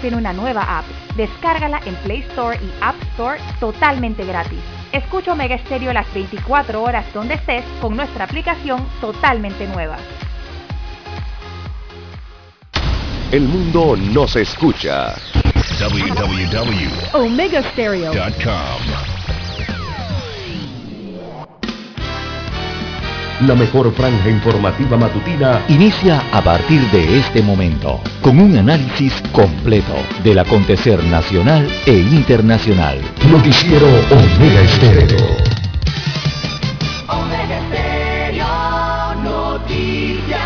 tiene una nueva app. Descárgala en Play Store y App Store totalmente gratis. Escucha Omega Stereo las 24 horas donde estés con nuestra aplicación totalmente nueva. El mundo nos escucha. www.omegastereo.com La mejor franja informativa matutina inicia a partir de este momento con un análisis completo del acontecer nacional e internacional. Noticiero Omega Estéreo. Omega Estéreo Noticias.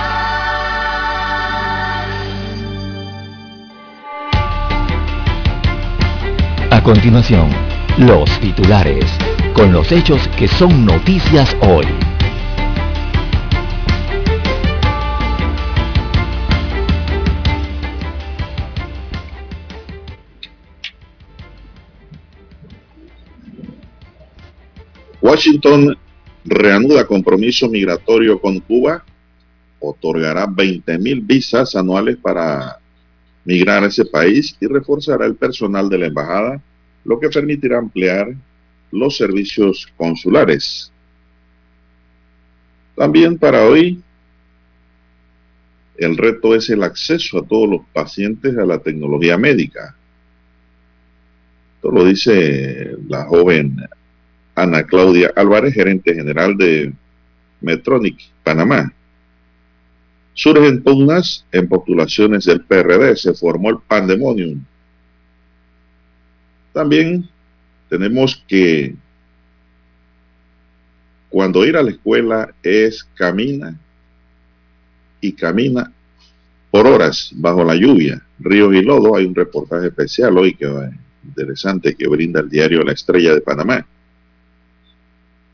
A continuación, los titulares, con los hechos que son noticias hoy. Washington reanuda compromiso migratorio con Cuba, otorgará 20 mil visas anuales para migrar a ese país y reforzará el personal de la embajada, lo que permitirá ampliar los servicios consulares. También para hoy, el reto es el acceso a todos los pacientes a la tecnología médica. Esto lo dice la joven Ana Claudia Álvarez, gerente general de Metronic, Panamá. Surgen pugnas en postulaciones del PRD, se formó el pandemonium. También tenemos que cuando ir a la escuela es camina y camina por horas bajo la lluvia, ríos y lodo. Hay un reportaje especial hoy que va interesante que brinda el diario La Estrella de Panamá.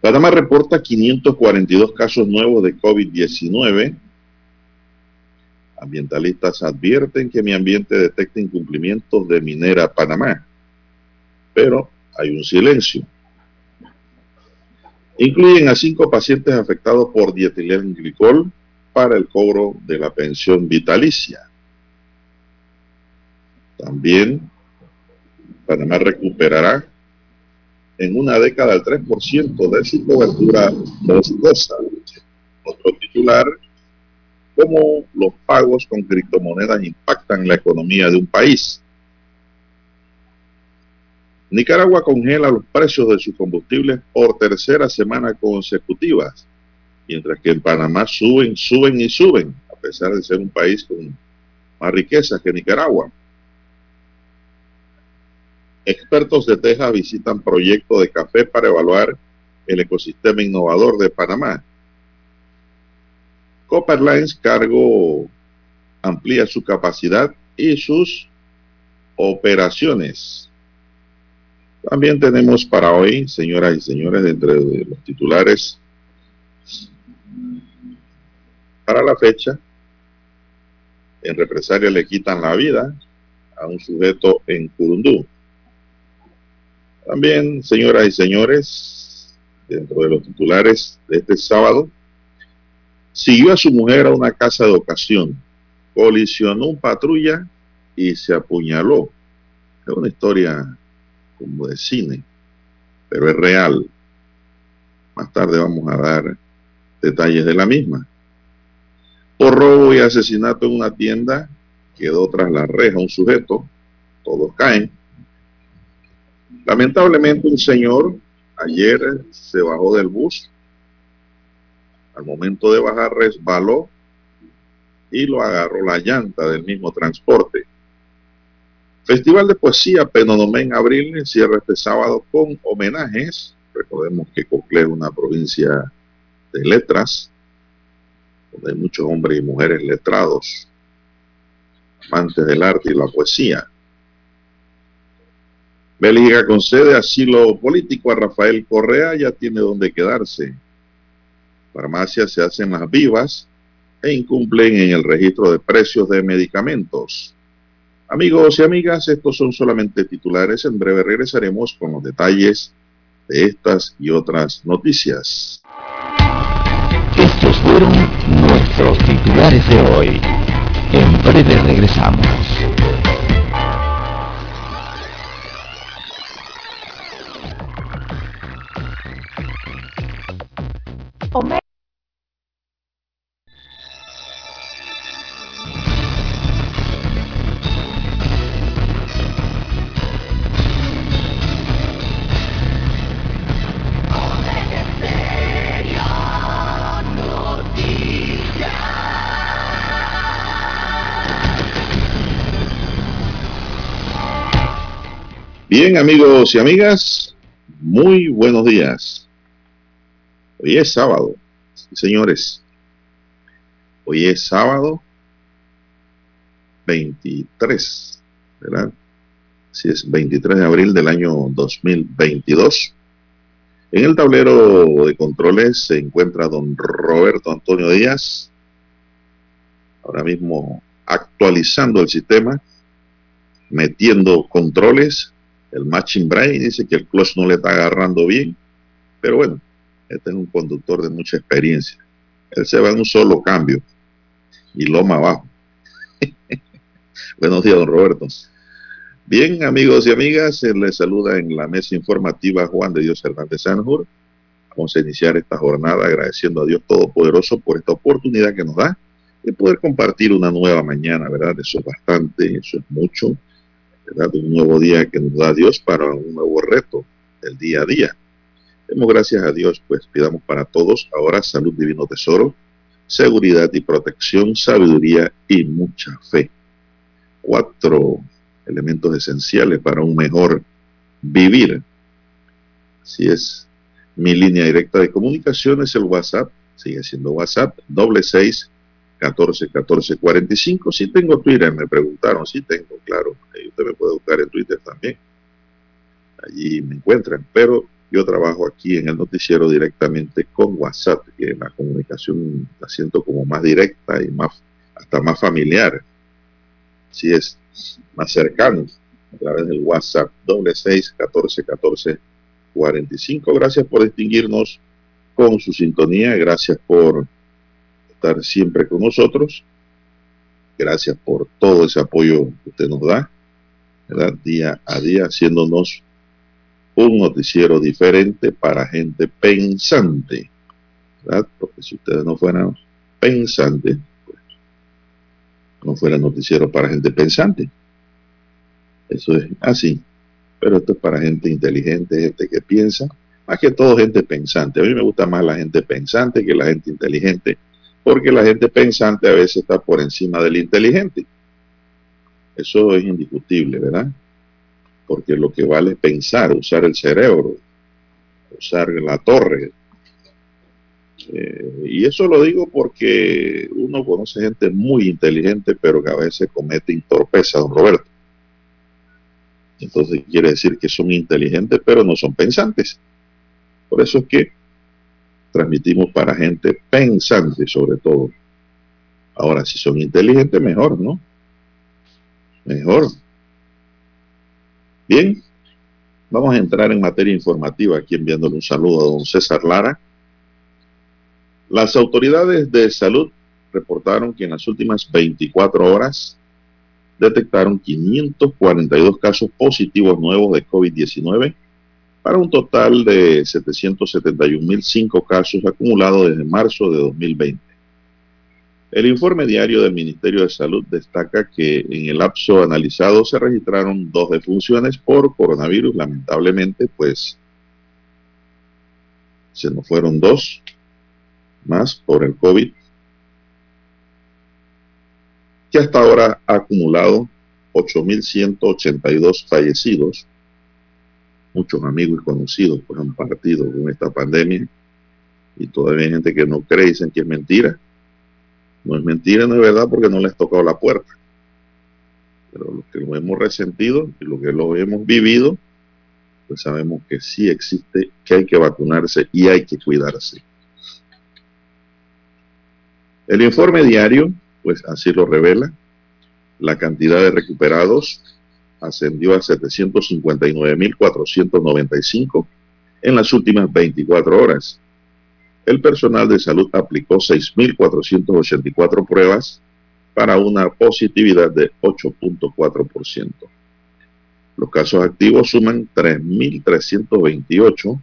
Panamá reporta 542 casos nuevos de COVID-19. Ambientalistas advierten que mi ambiente detecta incumplimientos de Minera Panamá, pero hay un silencio. Incluyen a cinco pacientes afectados por dietilenglicol para el cobro de la pensión vitalicia. También Panamá recuperará en una década el 3% de su cobertura boscosa. Otro titular, cómo los pagos con criptomonedas impactan la economía de un país. Nicaragua congela los precios de sus combustibles por tercera semana consecutiva, mientras que en Panamá suben, suben y suben, a pesar de ser un país con más riquezas que Nicaragua. Expertos de Texas visitan proyecto de café para evaluar el ecosistema innovador de Panamá. Copper Lines Cargo amplía su capacidad y sus operaciones. También tenemos para hoy, señoras y señores, entre los titulares, para la fecha, en represalia le quitan la vida a un sujeto en Curundú. También, señoras y señores, dentro de los titulares de este sábado, siguió a su mujer a una casa de ocasión, colisionó un patrulla y se apuñaló. Es una historia como de cine, pero es real. Más tarde vamos a dar detalles de la misma. Por robo y asesinato en una tienda, quedó tras la reja un sujeto, todos caen. Lamentablemente un señor ayer se bajó del bus, al momento de bajar resbaló y lo agarró la llanta del mismo transporte. Festival de Poesía Penonomé en abril cierra este sábado con homenajes. Recordemos que Coclé es una provincia de letras, donde hay muchos hombres y mujeres letrados, amantes del arte y la poesía. Bélgica concede asilo político a Rafael Correa, ya tiene donde quedarse. Farmacias se hacen las vivas e incumplen en el registro de precios de medicamentos. Amigos y amigas, estos son solamente titulares. En breve regresaremos con los detalles de estas y otras noticias. Estos fueron nuestros titulares de hoy. En breve regresamos. Amigos y amigas, muy buenos días. Hoy es sábado, señores. Hoy es sábado 23, ¿verdad? Si es 23 de abril del año 2022. En el tablero de controles se encuentra don Roberto Antonio Díaz, ahora mismo actualizando el sistema, metiendo controles. El matching brain dice que el clutch no le está agarrando bien, pero bueno, este es un conductor de mucha experiencia. Él se va en un solo cambio y loma abajo. Buenos días, don Roberto. Bien, amigos y amigas, se les saluda en la mesa informativa Juan de Dios Hernández Sanjur. Vamos a iniciar esta jornada agradeciendo a Dios Todopoderoso por esta oportunidad que nos da de poder compartir una nueva mañana, ¿verdad? Eso es bastante, eso es mucho, Un nuevo día que nos da Dios para un nuevo reto del día a día. Demos gracias a Dios, pues pidamos para todos ahora salud divino tesoro, seguridad y protección, sabiduría y mucha fe. Cuatro elementos esenciales para un mejor vivir. Así es. Mi línea directa de comunicación es el WhatsApp, sigue siendo WhatsApp, doble seis 14 14 45. Si tengo Twitter, me preguntaron. Sí tengo, claro. Ahí usted me puede buscar en Twitter también. Allí me encuentran. Pero yo trabajo aquí en el noticiero directamente con WhatsApp, que la comunicación la siento como más directa y más hasta más familiar. Así es, más cercano a través del WhatsApp doble seis 14 14 45. Gracias por distinguirnos con su sintonía. Gracias por estar siempre con nosotros. Gracias por todo ese apoyo que usted nos da, día a día, haciéndonos un noticiero diferente para gente pensante. Porque si ustedes no fueran pensantes, pues, no fuera noticiero para gente pensante. Eso es así. Pero esto es para gente inteligente, gente que piensa, más que todo gente pensante. A mí me gusta más la gente pensante que la gente inteligente porque la gente pensante a veces está por encima del inteligente. Eso es indiscutible, ¿verdad? Porque lo que vale es pensar, usar el cerebro, usar la torre. Eh, y eso lo digo porque uno conoce gente muy inteligente, pero que a veces comete torpeza, don Roberto. Entonces quiere decir que son inteligentes, pero no son pensantes. Por eso es que transmitimos para gente pensante sobre todo. Ahora, si son inteligentes, mejor, ¿no? Mejor. Bien, vamos a entrar en materia informativa aquí enviándole un saludo a don César Lara. Las autoridades de salud reportaron que en las últimas 24 horas detectaron 542 casos positivos nuevos de COVID-19 para un total de 771.005 casos acumulados desde marzo de 2020. El informe diario del Ministerio de Salud destaca que en el lapso analizado se registraron dos defunciones por coronavirus. Lamentablemente, pues se nos fueron dos más por el COVID, que hasta ahora ha acumulado 8.182 fallecidos muchos amigos y conocidos pues, han partido con esta pandemia y todavía hay gente que no cree, dicen que es mentira. No es mentira, no es verdad porque no les tocado la puerta. Pero los que lo hemos resentido y los que lo hemos vivido, pues sabemos que sí existe, que hay que vacunarse y hay que cuidarse. El informe diario, pues así lo revela, la cantidad de recuperados ascendió a 759.495 en las últimas 24 horas. El personal de salud aplicó 6.484 pruebas para una positividad de 8.4%. Los casos activos suman 3.328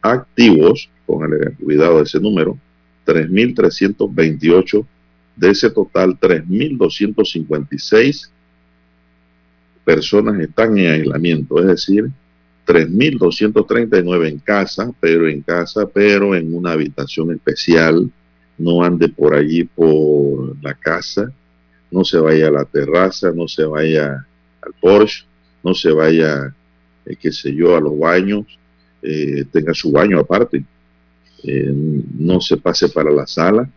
activos, el cuidado de ese número, 3.328 de ese total 3.256 personas están en aislamiento, es decir, 3.239 en casa, pero en casa, pero en una habitación especial, no ande por allí por la casa, no se vaya a la terraza, no se vaya al Porsche, no se vaya eh, qué sé yo, a los baños, eh, tenga su baño aparte, eh, no se pase para la sala,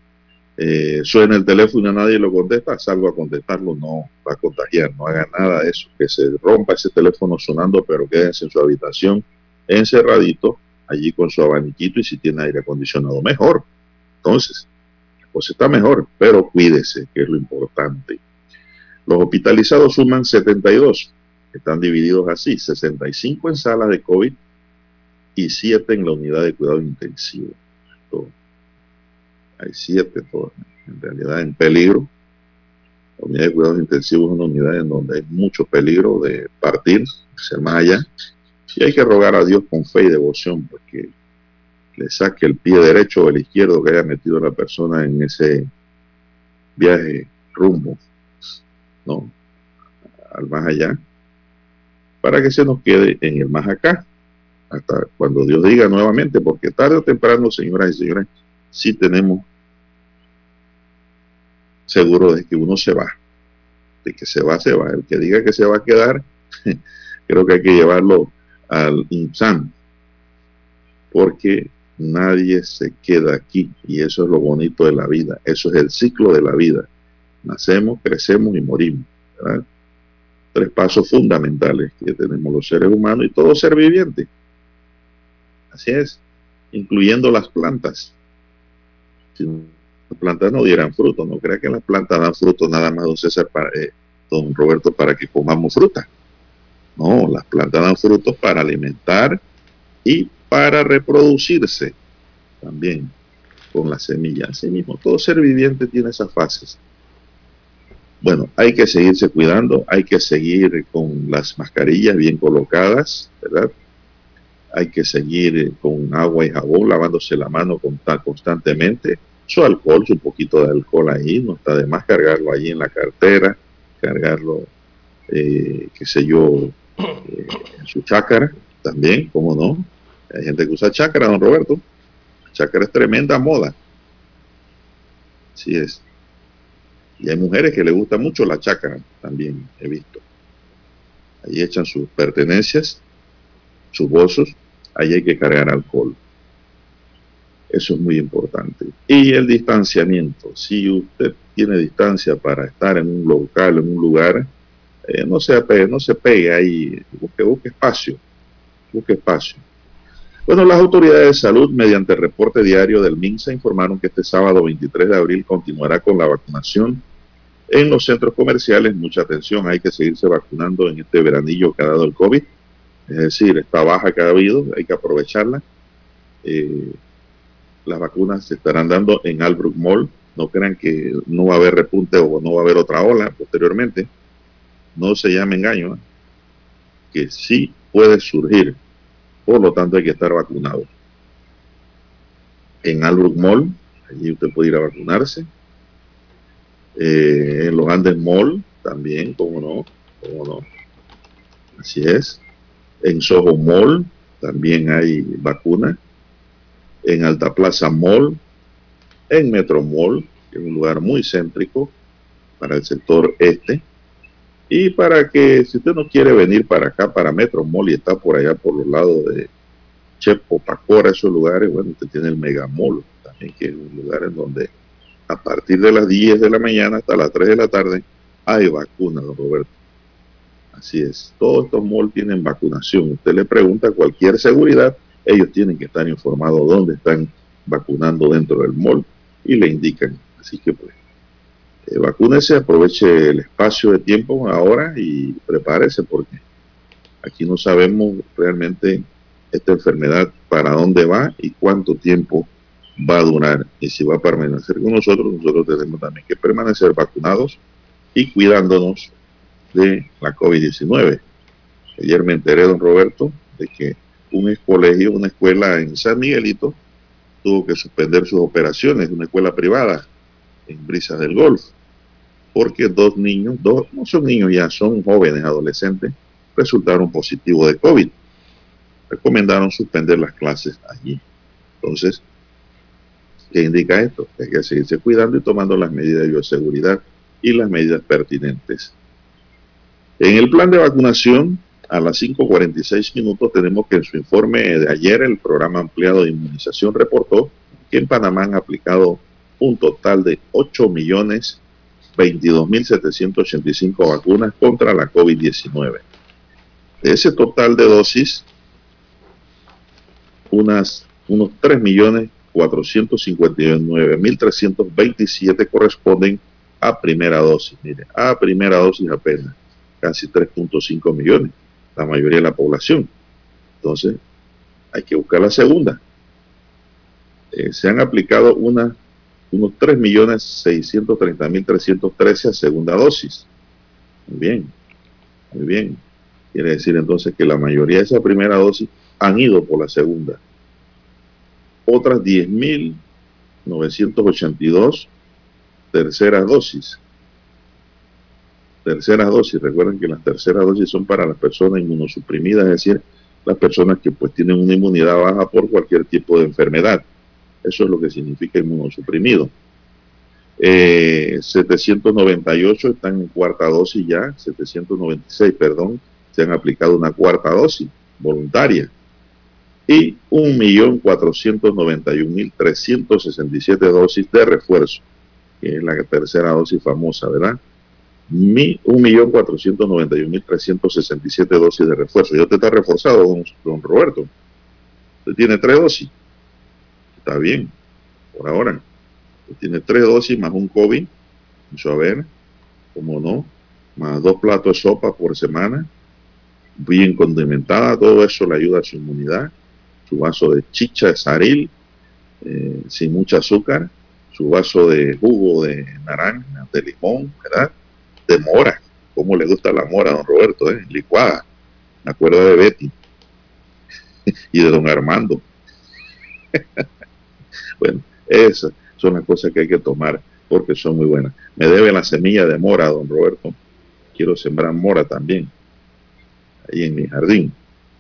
suena el teléfono y nadie lo contesta, salgo a contestarlo, no va a contagiar, no haga nada de eso, que se rompa ese teléfono sonando, pero quédense en su habitación encerradito, allí con su abaniquito y si tiene aire acondicionado, mejor. Entonces, pues está mejor, pero cuídese, que es lo importante. Los hospitalizados suman 72, están divididos así, 65 en salas de COVID y 7 en la unidad de cuidado intensivo. Hay 7 en realidad en peligro. La unidad de cuidados intensivos es una unidad en donde hay mucho peligro de partir, ser más allá. Y hay que rogar a Dios con fe y devoción porque le saque el pie derecho o el izquierdo que haya metido la persona en ese viaje rumbo, ¿no? Al más allá, para que se nos quede en el más acá, hasta cuando Dios diga nuevamente, porque tarde o temprano, señoras y señores, sí tenemos seguro de que uno se va, de que se va, se va. El que diga que se va a quedar, creo que hay que llevarlo al INSAN, porque Nadie se queda aquí y eso es lo bonito de la vida. Eso es el ciclo de la vida. Nacemos, crecemos y morimos. Tres pasos fundamentales que tenemos los seres humanos y todo ser viviente. Así es, incluyendo las plantas. Si las plantas no dieran fruto, no crea que las plantas dan fruto nada más, don César, para, eh, don Roberto, para que comamos fruta. No, las plantas dan frutos para alimentar y para reproducirse también con la semilla. Así mismo, todo ser viviente tiene esas fases. Bueno, hay que seguirse cuidando, hay que seguir con las mascarillas bien colocadas, ¿verdad? Hay que seguir con agua y jabón, lavándose la mano constantemente. Su alcohol, su poquito de alcohol ahí, no está de más cargarlo allí en la cartera, cargarlo, eh, qué sé yo, eh, en su chácara también, ¿cómo no? Hay gente que usa chácara, don Roberto. Chácara es tremenda moda. Así es. Y hay mujeres que le gusta mucho la chácara, también he visto. Ahí echan sus pertenencias, sus bolsos, ahí hay que cargar alcohol. Eso es muy importante. Y el distanciamiento. Si usted tiene distancia para estar en un local, en un lugar, eh, no, se, no se pegue ahí, busque, busque espacio, busque espacio. Bueno, las autoridades de salud, mediante el reporte diario del MINSA, informaron que este sábado 23 de abril continuará con la vacunación en los centros comerciales. Mucha atención, hay que seguirse vacunando en este veranillo que ha dado el COVID. Es decir, esta baja que ha habido, hay que aprovecharla. Eh, las vacunas se estarán dando en Albrook Mall. No crean que no va a haber repunte o no va a haber otra ola posteriormente. No se llame engaño, ¿eh? que sí puede surgir por lo tanto, hay que estar vacunado. En Albrook Mall, allí usted puede ir a vacunarse. Eh, en los Andes Mall, también, cómo no, cómo no. Así es. En Soho Mall, también hay vacuna. En Alta Plaza Mall, en Metro Mall, que es un lugar muy céntrico para el sector este y para que, si usted no quiere venir para acá, para Metro Mall y está por allá por los lados de Chepo, Pacora, esos lugares, bueno, usted tiene el Megamall también, que es un lugar en donde a partir de las 10 de la mañana hasta las 3 de la tarde hay vacuna, don Roberto. Así es, todos estos malls tienen vacunación. Usted le pregunta cualquier seguridad, ellos tienen que estar informados dónde están vacunando dentro del mall y le indican. Así que pues eh, vacúnese, aproveche el espacio de tiempo ahora y prepárese porque aquí no sabemos realmente esta enfermedad para dónde va y cuánto tiempo va a durar y si va a permanecer con nosotros, nosotros tenemos también que permanecer vacunados y cuidándonos de la COVID-19. Ayer me enteré, don Roberto, de que un colegio, una escuela en San Miguelito, tuvo que suspender sus operaciones, una escuela privada en Brisas del Golf, porque dos niños, dos, no son niños ya, son jóvenes, adolescentes, resultaron positivos de COVID. Recomendaron suspender las clases allí. Entonces, ¿qué indica esto? Que hay que seguirse cuidando y tomando las medidas de bioseguridad y las medidas pertinentes. En el plan de vacunación a las 5.46 minutos tenemos que en su informe de ayer el programa ampliado de inmunización reportó que en Panamá han aplicado un total de 8 millones 22.785 vacunas contra la COVID-19. De ese total de dosis, unas, unos 3 millones 459.327 corresponden a primera dosis. Mire, a primera dosis apenas, casi 3.5 millones, la mayoría de la población. Entonces, hay que buscar la segunda. Eh, se han aplicado una, unos 3.630.313 a segunda dosis. Muy bien, muy bien. Quiere decir entonces que la mayoría de esa primera dosis han ido por la segunda otras 10.982 terceras dosis. Terceras dosis, recuerden que las terceras dosis son para las personas inmunosuprimidas, es decir, las personas que pues tienen una inmunidad baja por cualquier tipo de enfermedad. Eso es lo que significa inmunosuprimido. 798 eh, están en cuarta dosis ya, 796, perdón, se han aplicado una cuarta dosis voluntaria y 1.491.367 dosis de refuerzo, que es la tercera dosis famosa, ¿verdad? 1.491.367 dosis de refuerzo. Ya usted está reforzado, don, Roberto. Usted tiene tres dosis. Está bien, por ahora. Usted tiene tres dosis más un COVID, a ver, como no, más dos platos de sopa por semana, bien condimentada, todo eso le ayuda a su inmunidad su vaso de chicha de saril, eh, sin mucho azúcar, su vaso de jugo de naranja, de limón, ¿verdad? De mora, como le gusta la mora don Roberto, ¿eh? licuada, me acuerdo de Betty y de don Armando. bueno, esas son las cosas que hay que tomar porque son muy buenas. Me debe la semilla de mora, don Roberto. Quiero sembrar mora también, ahí en mi jardín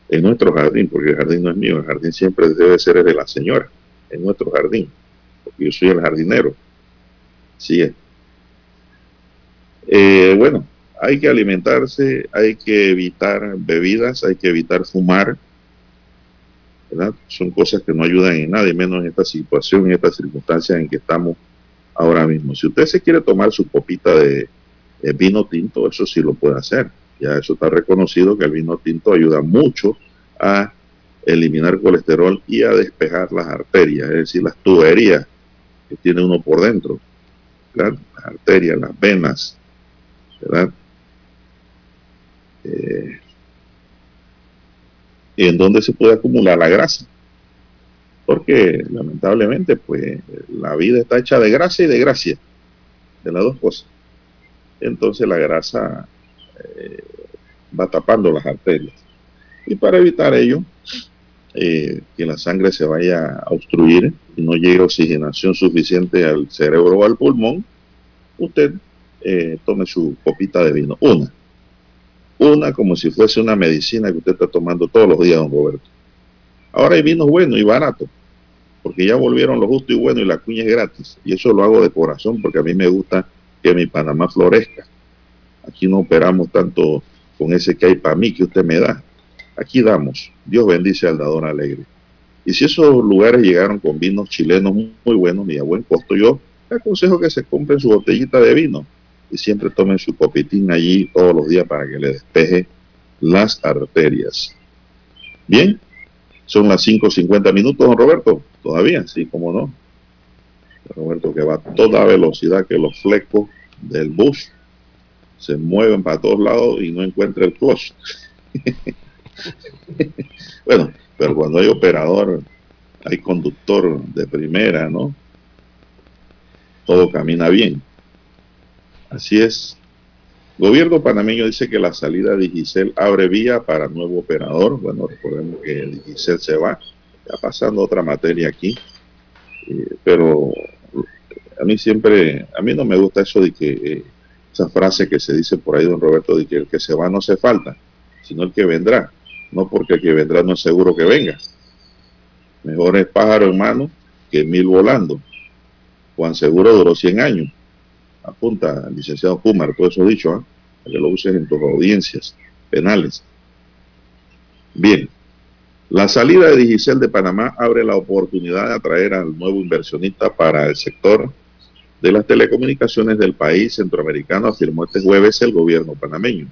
en nuestro jardín, porque el jardín no es mío, el jardín siempre debe ser de la señora, en nuestro jardín, porque yo soy el jardinero. Así es. Eh, bueno, hay que alimentarse, hay que evitar bebidas, hay que evitar fumar. Son cosas que no ayudan en nada, y menos en esta situación, en estas circunstancias en que estamos ahora mismo. Si usted se quiere tomar su copita de vino tinto, eso sí lo puede hacer ya eso está reconocido que el vino tinto ayuda mucho a eliminar colesterol y a despejar las arterias, es decir, las tuberías que tiene uno por dentro, las arterias, las venas, ¿verdad? Eh, en donde se puede acumular la grasa. Porque lamentablemente, pues la vida está hecha de grasa y de gracia, de las dos cosas. Entonces la grasa eh, va tapando las arterias. Y para evitar ello, eh, que la sangre se vaya a obstruir y no llegue oxigenación suficiente al cerebro o al pulmón, usted eh, tome su copita de vino. Una. Una como si fuese una medicina que usted está tomando todos los días, don Roberto. Ahora hay vinos buenos y baratos, porque ya volvieron lo justo y bueno y la cuña es gratis. Y eso lo hago de corazón porque a mí me gusta que mi Panamá florezca. Aquí no operamos tanto con ese que hay para mí que usted me da. Aquí damos. Dios bendice al dador alegre. Y si esos lugares llegaron con vinos chilenos muy buenos y a buen costo, yo le aconsejo que se compren su botellita de vino y siempre tomen su copitín allí todos los días para que le despeje las arterias. Bien, son las 5.50 minutos, don Roberto. Todavía, sí, cómo no. Roberto que va a toda velocidad que los flecos del bus se mueven para todos lados y no encuentra el clutch. bueno, pero cuando hay operador, hay conductor de primera, ¿no? Todo camina bien. Así es. Gobierno panameño dice que la salida de Giselle abre vía para nuevo operador. Bueno, recordemos que Giselle se va. Ya pasando otra materia aquí. Eh, pero a mí siempre, a mí no me gusta eso de que eh, esa frase que se dice por ahí, don Roberto, de que el que se va no se falta, sino el que vendrá. No porque el que vendrá no es seguro que venga. Mejor es pájaro en mano que mil volando. Juan Seguro duró 100 años. Apunta licenciado Kumar, todo eso dicho, ¿eh? que lo uses en tus audiencias penales. Bien, la salida de Digicel de Panamá abre la oportunidad de atraer al nuevo inversionista para el sector de las telecomunicaciones del país centroamericano, afirmó este jueves el gobierno panameño.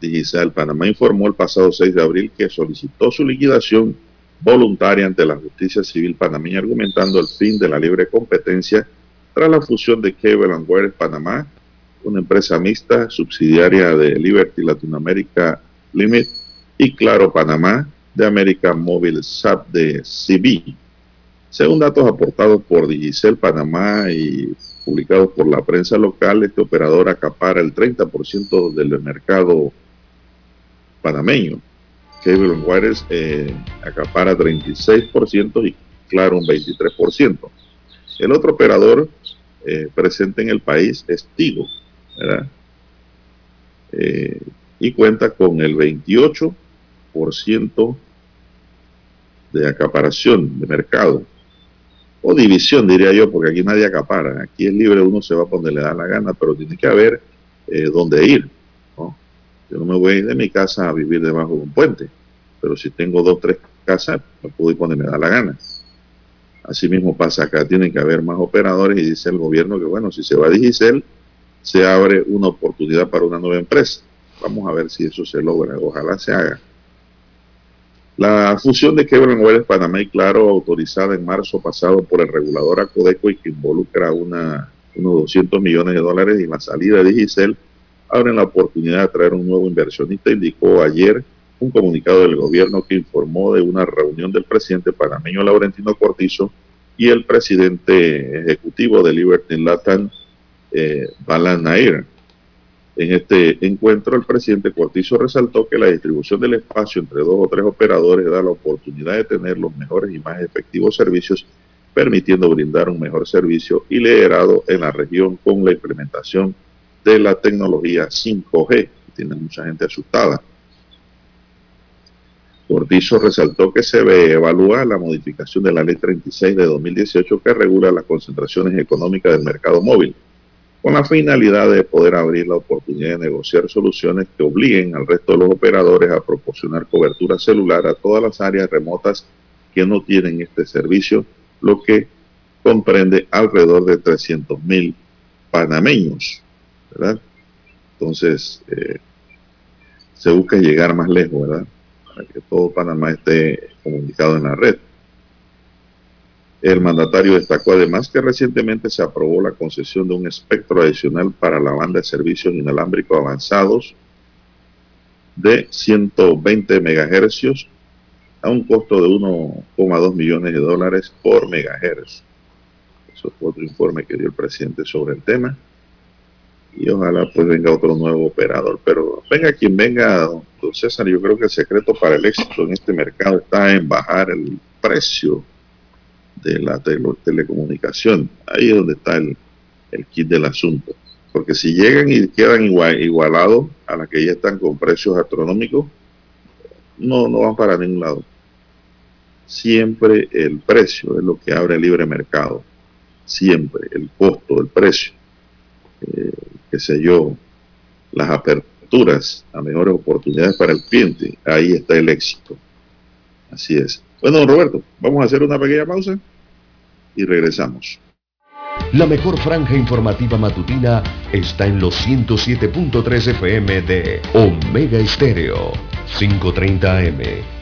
Digicel Panamá informó el pasado 6 de abril que solicitó su liquidación voluntaria ante la justicia civil panameña, argumentando el fin de la libre competencia tras la fusión de Cable and Wireless Panamá, una empresa mixta subsidiaria de Liberty Latinoamérica Limit y Claro Panamá de América Mobile SAP de CB. Según datos aportados por Digicel Panamá y publicados por la prensa local, este operador acapara el 30% del mercado panameño. Cable Wireless eh, acapara 36% y Claro un 23%. El otro operador eh, presente en el país es Tigo, ¿verdad? Eh, y cuenta con el 28% de acaparación de mercado o división, diría yo, porque aquí nadie acapara. Aquí es libre, uno se va a donde le da la gana, pero tiene que haber eh, dónde ir. Yo no me voy a ir de mi casa a vivir debajo de un puente, pero si tengo dos, tres casas, me puedo ir donde me da la gana. Así mismo pasa acá, tienen que haber más operadores y dice el gobierno que, bueno, si se va a Digicel, se abre una oportunidad para una nueva empresa. Vamos a ver si eso se logra, ojalá se haga. La fusión de Quebra Wireless Panamá y Claro, autorizada en marzo pasado por el regulador Acodeco y que involucra unos 200 millones de dólares y la salida de Digicel, abren la oportunidad de traer un nuevo inversionista, indicó ayer un comunicado del gobierno que informó de una reunión del presidente panameño Laurentino Cortizo y el presidente ejecutivo de Liberty Latam, eh, Balan Nair. En este encuentro, el presidente Cortizo resaltó que la distribución del espacio entre dos o tres operadores da la oportunidad de tener los mejores y más efectivos servicios, permitiendo brindar un mejor servicio y liderado en la región con la implementación de la tecnología 5G. Tiene mucha gente asustada. Cortizo resaltó que se evalúa la modificación de la Ley 36 de 2018 que regula las concentraciones económicas del mercado móvil con la finalidad de poder abrir la oportunidad de negociar soluciones que obliguen al resto de los operadores a proporcionar cobertura celular a todas las áreas remotas que no tienen este servicio, lo que comprende alrededor de 300 mil panameños, ¿verdad? Entonces, eh, se busca llegar más lejos, ¿verdad? Para que todo Panamá esté comunicado en la red. El mandatario destacó además que recientemente se aprobó la concesión de un espectro adicional para la banda de servicios inalámbricos avanzados de 120 megahercios a un costo de 1,2 millones de dólares por megahertz. Eso fue otro informe que dio el presidente sobre el tema. Y ojalá pues venga otro nuevo operador. Pero venga quien venga, don César, yo creo que el secreto para el éxito en este mercado está en bajar el precio de la telecomunicación. Ahí es donde está el, kit del asunto. Porque si llegan y quedan igual, igualados a las que ya están con precios astronómicos, no, no van para ningún lado. Siempre el precio es lo que abre el libre mercado. Siempre el costo, el precio. Eh, qué sé yo, las aperturas a mejores oportunidades para el cliente. Ahí está el éxito. Así es. Bueno, Roberto, vamos a hacer una pequeña pausa y regresamos. La mejor franja informativa matutina está en los 107.3 FM de Omega Estéreo, 530 AM.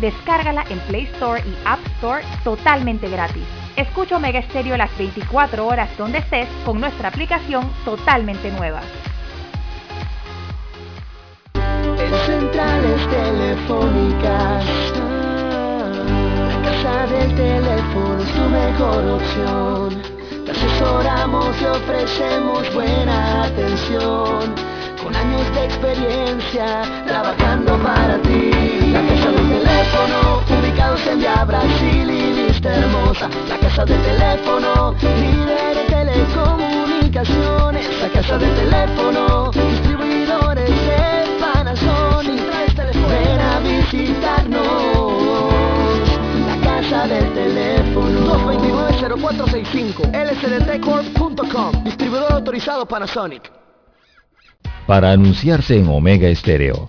Descárgala en Play Store y App Store totalmente gratis. Escucha Omega Stereo las 24 horas donde estés con nuestra aplicación totalmente nueva. En centrales telefónicas del teléfono es tu mejor opción. Te asesoramos y ofrecemos buena atención. Con años de experiencia trabajando para ti. La casa del teléfono, ubicados en Via Brasil y Vista Hermosa. La casa del teléfono, líder de telecomunicaciones. La casa del teléfono, distribuidores de Panasonic. Ven a visitarnos. La casa del teléfono. 229-0465, lsdtcorp.com. Distribuidor autorizado Panasonic. Para anunciarse en Omega Estéreo,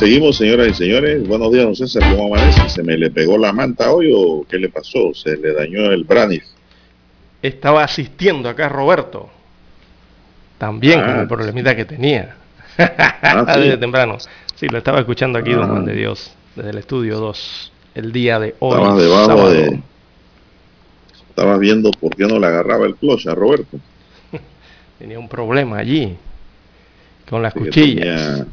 Seguimos señoras y señores. Buenos días, don César. ¿Cómo amanece? ¿Se me le pegó la manta hoy o qué le pasó? ¿Se le dañó el branif? Estaba asistiendo acá Roberto. También con el problemita que tenía. Ah, Desde temprano. Sí, lo estaba escuchando aquí, don Juan de Dios, desde el estudio 2, el día de hoy. Estabas debajo de... Estabas viendo por qué no le agarraba el clutch a Roberto. tenía un problema allí con las cuchillas.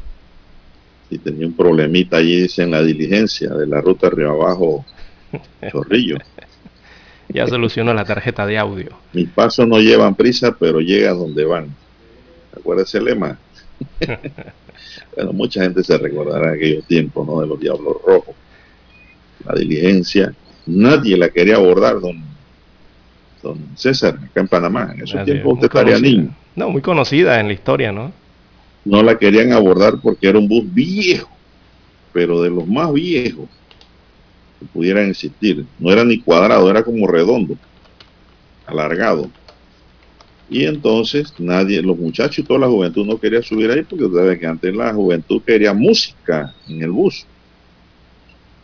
Y tenía un problemita allí, dice, en la diligencia de la ruta Río Abajo Chorrillo. ya solucionó la tarjeta de audio. Mis pasos no llevan prisa, pero llega donde van. ¿Acuerdas el lema? bueno, mucha gente se recordará aquellos tiempos, ¿no? De los Diablos Rojos. La diligencia, nadie la quería abordar, don, don César, acá en Panamá. En esos tiempos usted estaría niño. No, muy conocida en la historia, ¿no? No la querían abordar porque era un bus viejo, pero de los más viejos que pudieran existir. No era ni cuadrado, era como redondo, alargado. Y entonces nadie, los muchachos y toda la juventud no quería subir ahí porque ustedes que antes la juventud quería música en el bus.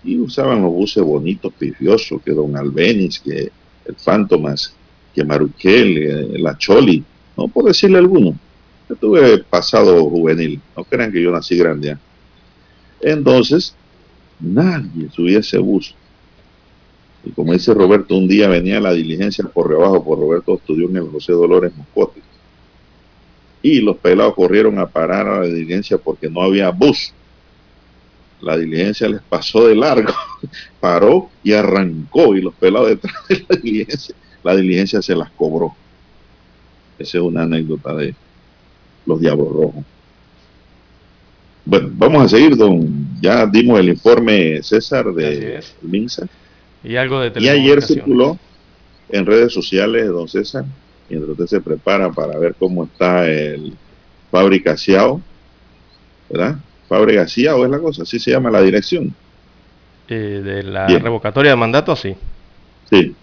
Y usaban los buses bonitos, pifiosos, que Don Albeniz, que el Fantomas, que Maruquel, eh, la Choli, no por decirle alguno. Yo tuve pasado juvenil, no crean que yo nací grande. ¿eh? Entonces, nadie subía ese bus. Y como dice Roberto, un día venía la diligencia por debajo, por Roberto estudió en el José Dolores Moscote. Y los pelados corrieron a parar a la diligencia porque no había bus. La diligencia les pasó de largo, paró y arrancó. Y los pelados detrás de la diligencia, la diligencia se las cobró. Esa es una anécdota de los Diablos Rojos. Bueno, vamos a seguir, don. Ya dimos el informe César de Minsa. Y algo de Y ayer circuló en redes sociales, don César, mientras usted se prepara para ver cómo está el Fábrica Ciao, ¿verdad? Fábrica Ciao es la cosa, así se llama la dirección. Eh, de la revocatoria de mandato, sí. Sí.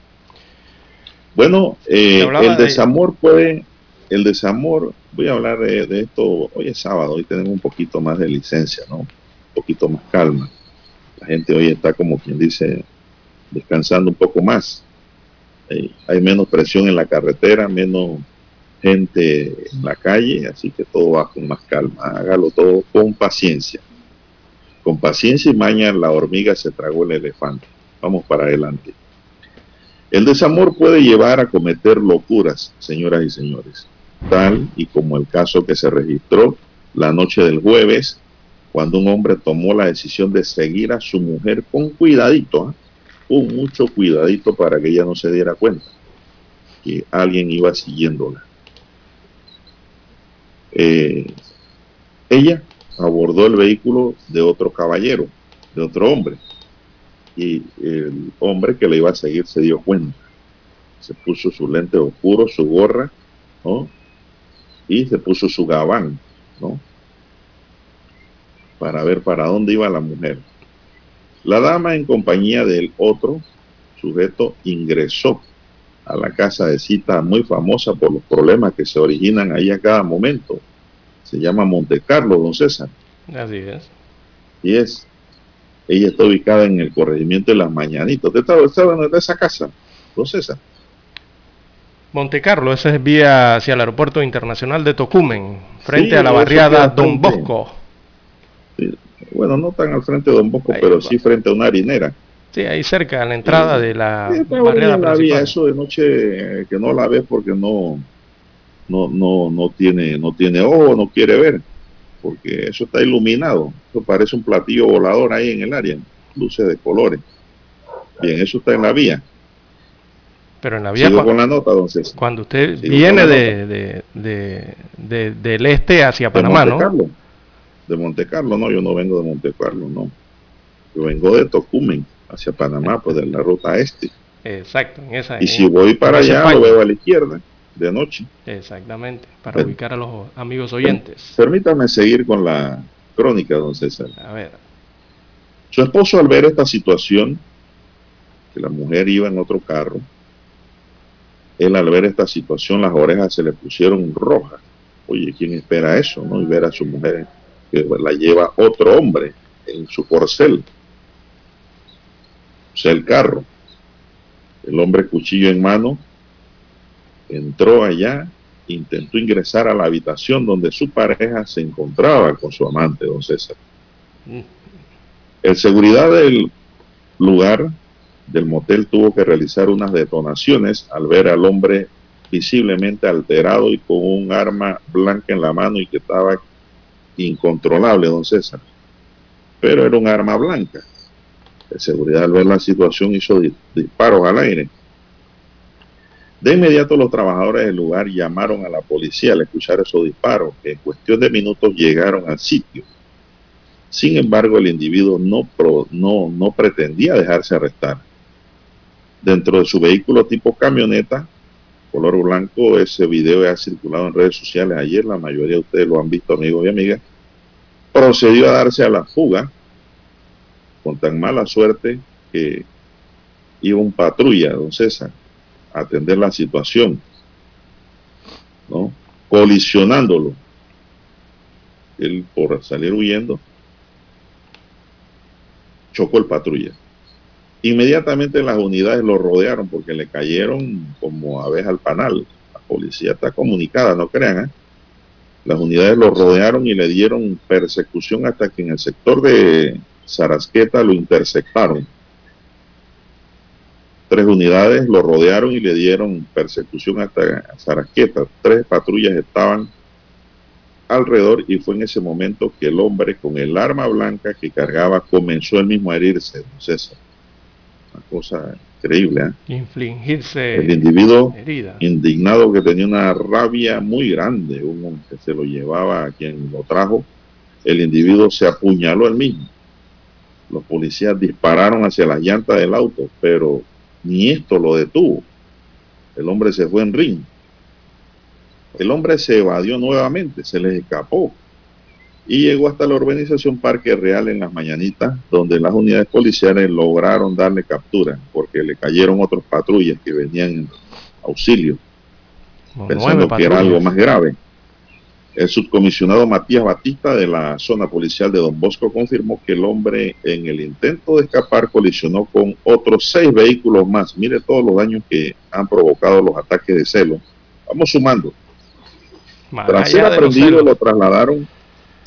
Bueno, eh, el desamor puede, el desamor, voy a hablar de, esto, hoy es sábado, hoy tenemos un poquito más de licencia, ¿no? Un poquito más calma. La gente hoy está como quien dice descansando un poco más. Eh, hay menos presión en la carretera, menos gente en la calle, así que todo va con más calma. Hágalo todo con paciencia. Con paciencia y maña la hormiga se tragó el elefante. Vamos para adelante. El desamor puede llevar a cometer locuras, señoras y señores, tal y como el caso que se registró la noche del jueves, cuando un hombre tomó la decisión de seguir a su mujer con cuidadito, ¿eh? con mucho cuidadito para que ella no se diera cuenta que alguien iba siguiéndola. Eh, ella abordó el vehículo de otro caballero, de otro hombre, y el hombre que le iba a seguir se dio cuenta. Se puso su lente oscuro, su gorra, ¿no? Y se puso su gabán, ¿no? Para ver para dónde iba la mujer. La dama en compañía del otro sujeto ingresó a la casa de cita muy famosa por los problemas que se originan ahí a cada momento. Se llama Monte Carlo, don César. Así es. Y es. Ella está ubicada en el corregimiento de las Mañanitas. ¿Usted estaba, en esa casa, don César? Monte Carlo, ese es vía hacia el aeropuerto internacional de Tocumen, frente a la barriada Don Bosco. Bueno, no tan al frente de Don Bosco, pero sí frente a una harinera. Sí, ahí cerca, a la entrada de la barriada la vía, eso de noche que no la ves porque no, no, no, no tiene, no tiene ojo, no quiere ver, porque eso está iluminado. Eso parece un platillo volador ahí en el área, luces de colores. Bien, eso está en la vía. Pero en la vía. con la nota, entonces. Cuando usted viene de, de, del este hacia Panamá, ¿no? De Monte Carlo, no, yo no vengo de Monte Carlo, no. Yo vengo de Tocumen, hacia Panamá, pues de la ruta este. Exacto, en esa. Y si voy para allá, lo veo a la izquierda, de noche. Exactamente, para ubicar a los amigos oyentes. Permítame seguir con la crónica, don César. A ver. Su esposo, al ver esta situación, que la mujer iba en otro carro, él al ver esta situación las orejas se le pusieron rojas. Oye, ¿quién espera eso? ¿No? Y ver a su mujer que la lleva otro hombre en su corcel. O sea, el carro. El hombre cuchillo en mano entró allá, intentó ingresar a la habitación donde su pareja se encontraba con su amante, don César. Mm. El seguridad del lugar del motel tuvo que realizar unas detonaciones al ver al hombre visiblemente alterado y con un arma blanca en la mano y que estaba incontrolable, don César. Pero era un arma blanca. De seguridad al ver la situación hizo disparos al aire. De inmediato los trabajadores del lugar llamaron a la policía al escuchar esos disparos, que en cuestión de minutos llegaron al sitio. Sin embargo, el individuo no, pretendía dejarse arrestar dentro de su vehículo tipo camioneta, color blanco. Ese video ha circulado en redes sociales ayer, la mayoría de ustedes lo han visto, amigos y amigas. Procedió a darse a la fuga con tan mala suerte que iba un patrulla, don César, a atender la situación, ¿no? Colisionándolo. Él, por salir huyendo, chocó el patrulla. Inmediatamente las unidades lo rodearon porque le cayeron como abeja al panal. La policía está comunicada, no crean. ¿eh? Las unidades lo rodearon y le dieron persecución hasta que en el sector de Sarasqueta lo interceptaron. Tres unidades lo rodearon y le dieron persecución hasta Sarasqueta. Tres patrullas estaban alrededor y fue en ese momento que el hombre con el arma blanca que cargaba comenzó él mismo a herirse, César una cosa increíble. ¿eh? Infligirse. El individuo indignado que tenía una rabia muy grande, uno que se lo llevaba a quien lo trajo, el individuo se apuñaló él mismo. Los policías dispararon hacia las llantas del auto, pero ni esto lo detuvo. El hombre se fue en ring. El hombre se evadió nuevamente, se les escapó y llegó hasta la organización Parque Real en las mañanitas, donde las unidades policiales lograron darle captura, porque le cayeron otros patrullas que venían en auxilio, pensando que era algo más grave. El subcomisionado Matías Batista de la zona policial de Don Bosco confirmó que el hombre en el intento de escapar colisionó con otros seis vehículos más. Mire todos los daños que han provocado los ataques de celo. Vamos sumando. Tras ser aprendido lo trasladaron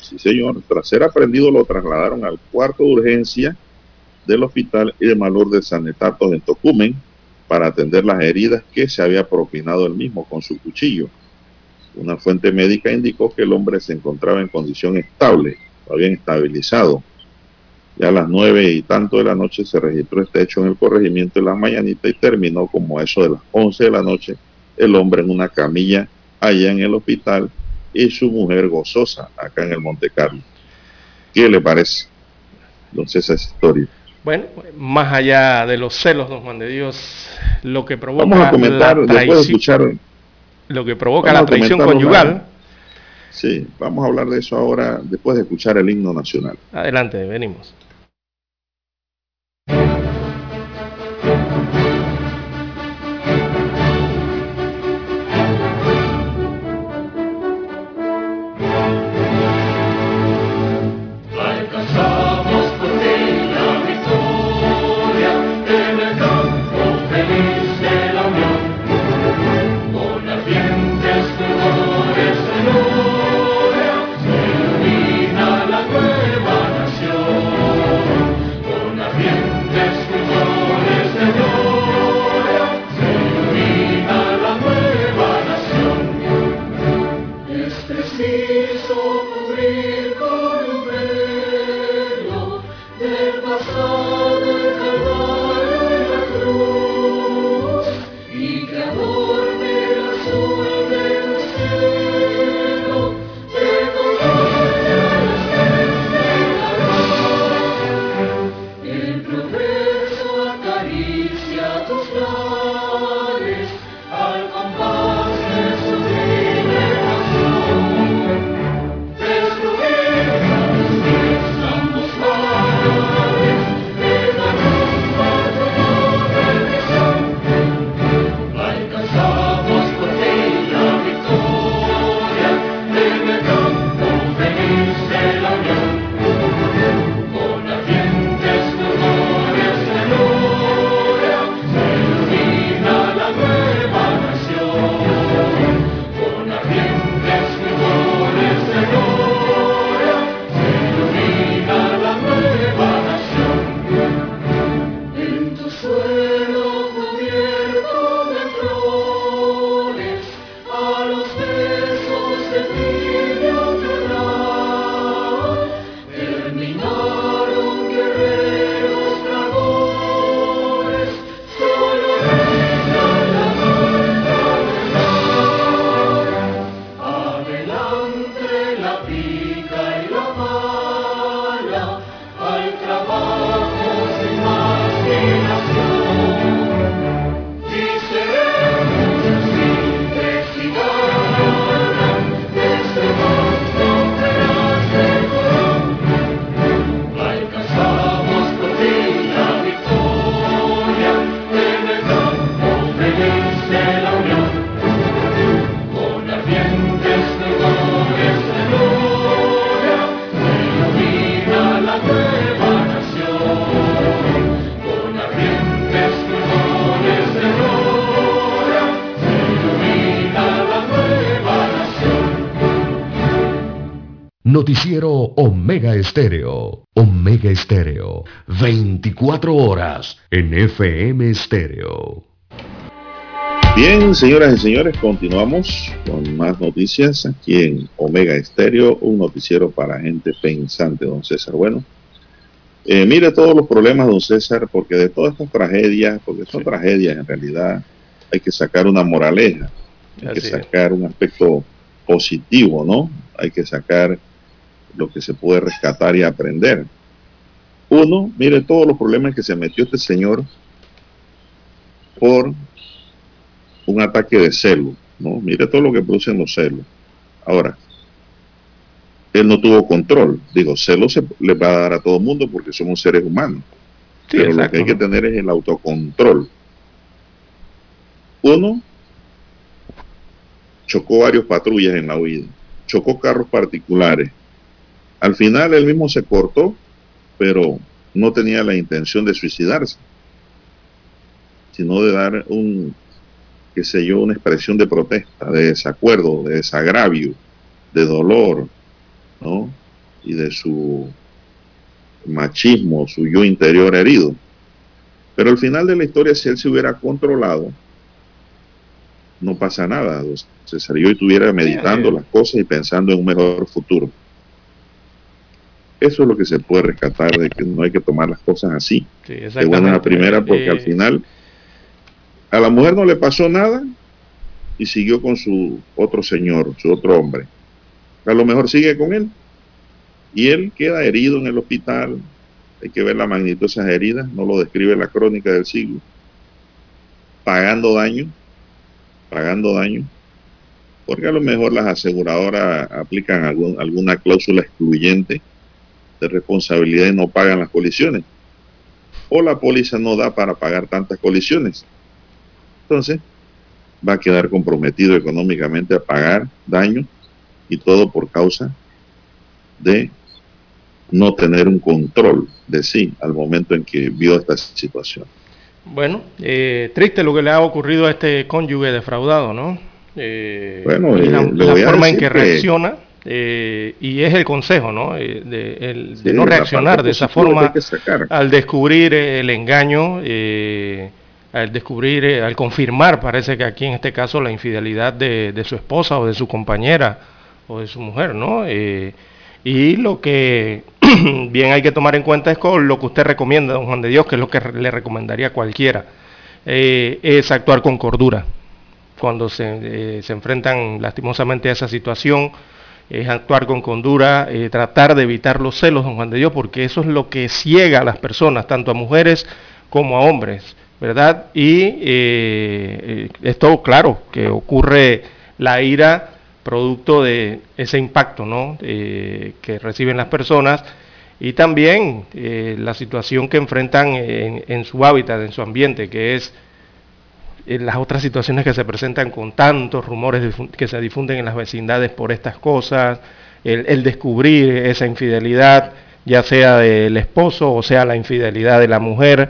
Sí, señor. Tras ser aprendido, lo trasladaron al cuarto de urgencia del hospital y de Malur de Sanetatos en Tocumen para atender las heridas que se había propinado él mismo con su cuchillo. Una fuente médica indicó que el hombre se encontraba en condición estable, lo habían estabilizado. Ya a las nueve y tanto de la noche se registró este hecho en el corregimiento de la mañanita y terminó como eso de las once de la noche, el hombre en una camilla allá en el hospital y su mujer gozosa acá en el Monte Carlo. ¿Qué le parece? Entonces esa historia. Bueno, más allá de los celos, don Juan de Dios, lo que provoca vamos a comentar, la traición, de escuchar, lo que provoca la traición conyugal. sí, vamos a hablar de eso ahora después de escuchar el himno nacional. Adelante, venimos. Noticiero Omega Estéreo. Omega Estéreo. 24 horas en FM Estéreo. Bien, señoras y señores, continuamos con más noticias aquí en Omega Estéreo, un noticiero para gente pensante, don César. Bueno, eh, mire todos los problemas, don César, porque de todas estas tragedias, porque son tragedias en realidad, hay que sacar una moraleja, hay que sacar un aspecto positivo, ¿no? Hay que sacar lo que se puede rescatar y aprender. Uno, mire todos los problemas que se metió este señor por un ataque de celo, ¿no? Mire todo lo que producen los celos. Ahora, él no tuvo control. Digo, celos se le va a dar a todo el mundo porque somos seres humanos. pero lo que hay que tener es el autocontrol. Uno, chocó varios patrullas en la huida, chocó carros particulares, al final él mismo se cortó, pero no tenía la intención de suicidarse, sino de dar un, qué sé yo, una expresión de protesta, de desacuerdo, de desagravio, de dolor, ¿no? Y de su machismo, su yo interior herido. Pero al final de la historia, si él se hubiera controlado, no pasa nada. Se salió y estuviera meditando las cosas y pensando en un mejor futuro. Eso es lo que se puede rescatar de que no hay que tomar las cosas así. Sí, de buena primera, porque al eh, final a la mujer no le pasó nada y siguió con su otro señor, su otro hombre. A lo mejor sigue con él y él queda herido en el hospital. Hay que ver la magnitud de esas heridas, no lo describe la crónica del siglo. Pagando daño, pagando daño, porque a lo mejor las aseguradoras aplican alguna cláusula excluyente de responsabilidad y no pagan las colisiones. O la póliza no da para pagar tantas colisiones. Entonces, va a quedar comprometido económicamente a pagar daño y todo por causa de no tener un control de sí al momento en que vio esta situación. Bueno, eh, triste lo que le ha ocurrido a este cónyuge defraudado, ¿no? Eh, bueno, la, eh, forma en que reacciona eh, y es el consejo, ¿no? Eh, de, no reaccionar de esa forma al descubrir el engaño, eh, al descubrir, al confirmar, parece que aquí en este caso la infidelidad de, su esposa o de su compañera o de su mujer, ¿no? Eh, y lo que bien hay que tomar en cuenta es con lo que usted recomienda, don Juan de Dios, que es lo que le recomendaría a cualquiera, eh, es actuar con cordura. Cuando se, se, enfrentan lastimosamente a esa situación, es actuar con cordura, tratar de evitar los celos, don Juan de Dios, porque eso es lo que ciega a las personas, tanto a mujeres como a hombres, ¿verdad? Y eh, esto, claro, que ocurre la ira producto de ese impacto ¿no? Eh, que reciben las personas y también eh, la situación que enfrentan en, su hábitat, en su ambiente, que es las otras situaciones que se presentan con tantos rumores que se difunden en las vecindades por estas cosas, el descubrir esa infidelidad, ya sea del esposo o sea la infidelidad de la mujer,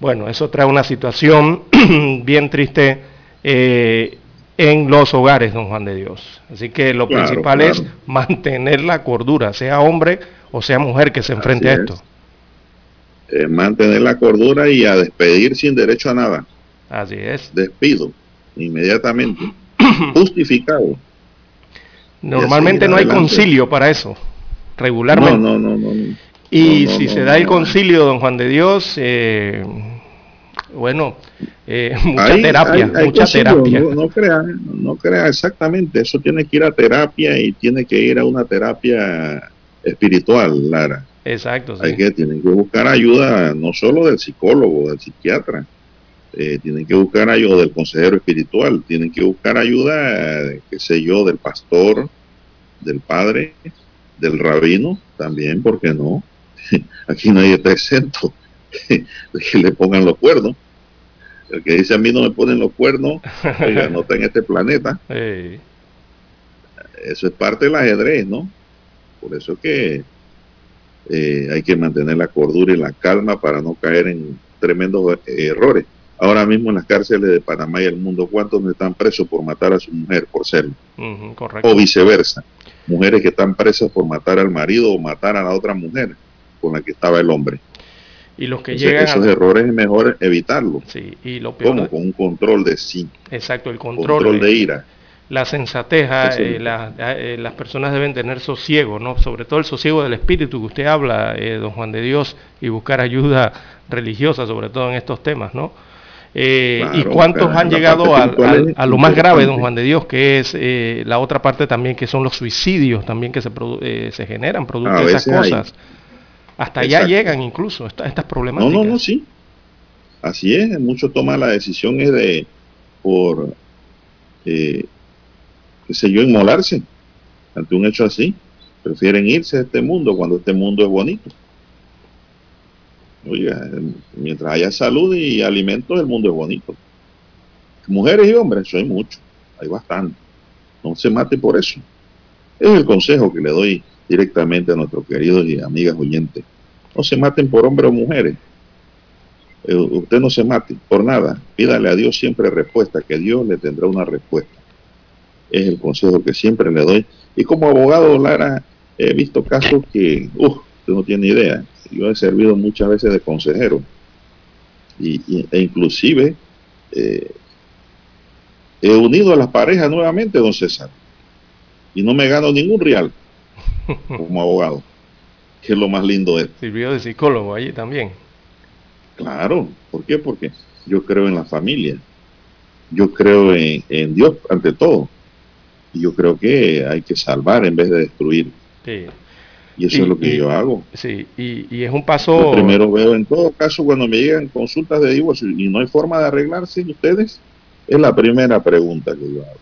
bueno, eso trae una situación bien triste eh, en los hogares, don Juan de Dios. Así que lo principal es mantener la cordura, sea hombre o sea mujer que se enfrente a esto. mantener la cordura y a despedir sin derecho a nada. Así es. Despido inmediatamente, justificado. Normalmente no hay concilio para eso, regularmente. no, no, no. no. Y si se da el concilio, don Juan de Dios, eh, bueno, eh, mucha terapia, mucha terapia. No, crea, no crea exactamente, eso tiene que ir a terapia y tiene que ir a una terapia espiritual, Lara. Exacto. Hay que, tienen que buscar ayuda no solo del psicólogo, del psiquiatra, eh, tienen que buscar ayuda del consejero espiritual, tienen que buscar ayuda, qué sé yo, del pastor, del padre, del rabino, también, ¿por qué no? Aquí nadie está exento de que le pongan los cuernos. El que dice a mí no me ponen los cuernos, oiga, no está en este planeta. Eso es parte del ajedrez, ¿no? Por eso que eh, hay que mantener la cordura y la calma para no caer en tremendos errores. Ahora mismo en las cárceles de Panamá y el mundo, ¿cuántos están presos por matar a su mujer, por serlo? o viceversa. Mujeres que están presas por matar al marido o matar a la otra mujer con la que estaba el hombre. Y los que llegan esos errores es mejor evitarlos. Sí, y lo peor. Con un control de sí. Exacto, el control, de, ira. La sensatez, ah, eh, eh, las personas deben tener sosiego, ¿no? Sobre todo el sosiego del espíritu que usted habla, eh, don Juan de Dios, y buscar ayuda religiosa, sobre todo en estos temas, ¿no? ¿Y cuántos han llegado a, lo más grave, don Juan de Dios, que es la otra parte también, que son los suicidios también que se, se generan producto de esas cosas? Hasta allá llegan incluso estas problemáticas. No, no, no, sí. Así es, muchos toman la decisión es de, por, eh, qué sé yo, inmolarse ante un hecho así. Prefieren irse de este mundo cuando este mundo es bonito. Oiga, mientras haya salud y alimentos, el mundo es bonito. Mujeres y hombres, hay mucho, hay bastante. No se mate por eso. Es el consejo que le doy directamente a nuestros queridos y amigas oyentes. No se maten por hombres o mujeres. Eh, usted no se mate por nada. Pídale a Dios siempre respuesta, que Dios le tendrá una respuesta. Es el consejo que siempre le doy. Y como abogado, Lara, he visto casos que, uff, usted no tiene idea. Yo he servido muchas veces de consejero. Y, e inclusive eh, he unido a las parejas nuevamente, don César. Y no me gano ningún real como abogado, que es lo más lindo de esto. Sirvió de psicólogo allí también. Claro, ¿por qué? Porque yo creo en la familia, yo creo en, Dios ante todo, y yo creo que hay que salvar en vez de destruir. Y eso es lo que yo hago. Sí, y, es un paso... primero veo, en todo caso, cuando me llegan consultas de divorcio y no hay forma de arreglarse ustedes, es la primera pregunta que yo hago.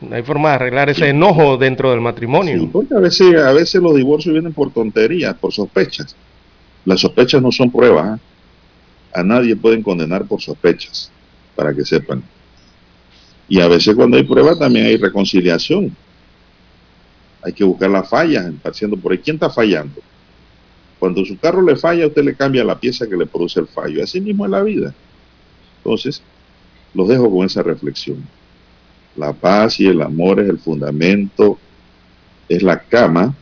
No hay forma de arreglar ese enojo dentro del matrimonio. Sí, porque a veces, a veces los divorcios vienen por tonterías, por sospechas. Las sospechas no son pruebas. ¿eh? A nadie pueden condenar por sospechas, para que sepan. Y a veces cuando hay pruebas también hay reconciliación. Hay que buscar las fallas, haciendo por ahí. ¿Quién está fallando? Cuando su carro le falla, usted le cambia la pieza que le produce el fallo. Así mismo es la vida. Entonces, los dejo con esa reflexión. La paz y el amor es el fundamento, es la cama,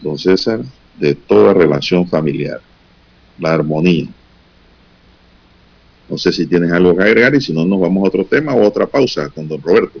don César, de toda relación familiar. La armonía. No sé si tienes algo que agregar y si no nos vamos a otro tema o a otra pausa con don Roberto.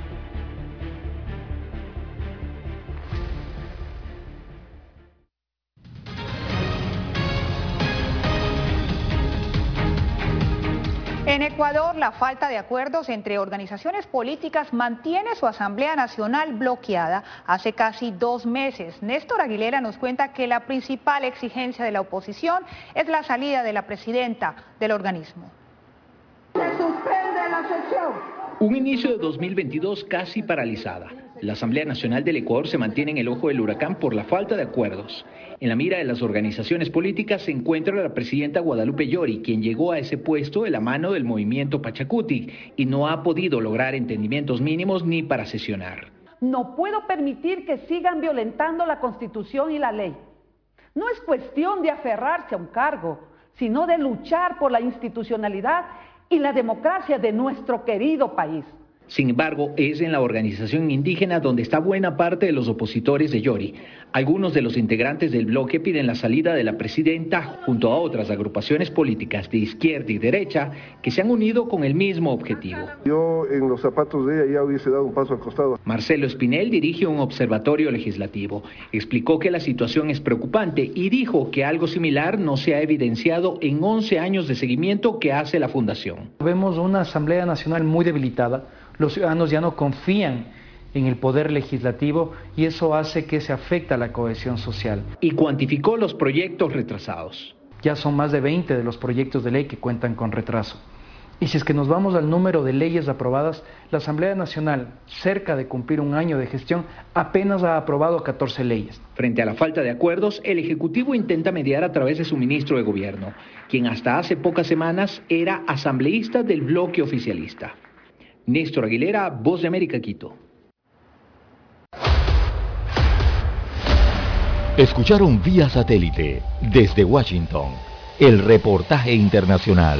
La falta de acuerdos entre organizaciones políticas mantiene su Asamblea Nacional bloqueada hace casi dos meses. Néstor Aguilera nos cuenta que la principal exigencia de la oposición es la salida de la presidenta del organismo. Se suspende la sesión. Un inicio de 2022 casi paralizada. La Asamblea Nacional del Ecuador se mantiene en el ojo del huracán por la falta de acuerdos. En la mira de las organizaciones políticas se encuentra la presidenta Guadalupe Llori, quien llegó a ese puesto de la mano del movimiento Pachacuti y no ha podido lograr entendimientos mínimos ni para sesionar. No puedo permitir que sigan violentando la Constitución y la ley. No es cuestión de aferrarse a un cargo, sino de luchar por la institucionalidad y la democracia de nuestro querido país. Sin embargo, es en la organización indígena donde está buena parte de los opositores de Yori. Algunos de los integrantes del bloque piden la salida de la presidenta junto a otras agrupaciones políticas de izquierda y derecha que se han unido con el mismo objetivo. Yo en los zapatos de ella ya hubiese dado un paso al costado. Marcelo Espinel dirige un observatorio legislativo. Explicó que la situación es preocupante y dijo que algo similar no se ha evidenciado en 11 años de seguimiento que hace la Fundación. Vemos una Asamblea Nacional muy debilitada los ciudadanos ya no confían en el poder legislativo y eso hace que se afecte a la cohesión social. Y cuantificó los proyectos retrasados. Ya son más de 20 de los proyectos de ley que cuentan con retraso. Y si es que nos vamos al número de leyes aprobadas, la Asamblea Nacional, cerca de cumplir un año de gestión, apenas ha aprobado 14 leyes. Frente a la falta de acuerdos, el Ejecutivo intenta mediar a través de su ministro de Gobierno, quien hasta hace pocas semanas era asambleísta del bloque oficialista. Néstor Aguilera, Voz de América, Quito. Escucharon vía satélite desde Washington el reportaje internacional.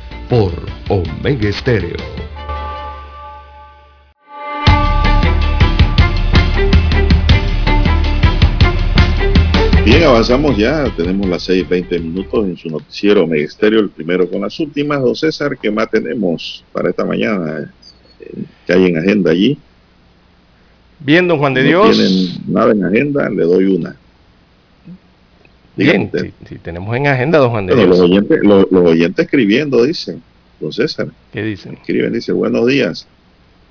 por Omega Estéreo. Bien, avanzamos ya, tenemos las 6.20 minutos en su noticiero Omega Estéreo, el primero con las últimas. Don César, ¿qué más tenemos para esta mañana? Eh, ¿Qué hay en agenda allí? Bien, don Juan de Dios. No tienen nada en agenda, le doy una. Bien, si, tenemos en agenda, don Juan de Dios. Los oyentes, los, oyentes escribiendo dicen, don César. ¿Qué dicen? Escriben, dice, buenos días.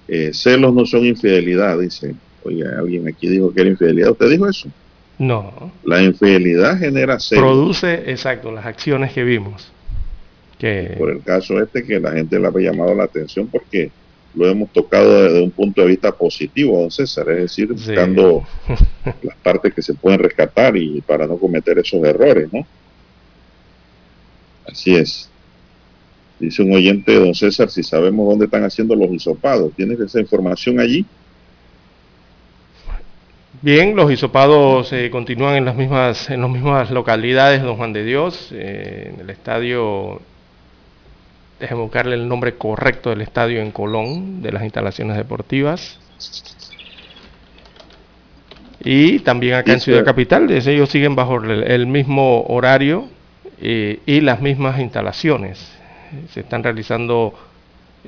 Eh, celos no son infidelidad, dice. Oye, alguien aquí dijo que era infidelidad. ¿Usted dijo eso? No. La infidelidad genera celos. Produce, exacto, las acciones que vimos. Que... Por el caso este que la gente le ha llamado la atención porque lo hemos tocado desde un punto de vista positivo, don César, es decir, buscando las partes que se pueden rescatar y para no cometer esos errores, ¿no? Así es. Dice un oyente, don César, si sabemos dónde están haciendo los hisopados, ¿tienes esa información allí? Bien, los hisopados eh, continúan en las mismas en las mismas localidades, don Juan de Dios, eh, en el estadio déjeme buscarle el nombre correcto del estadio en Colón, de las instalaciones deportivas. Y también acá en Ciudad Capital, ellos siguen bajo el, mismo horario y las mismas instalaciones. Se están realizando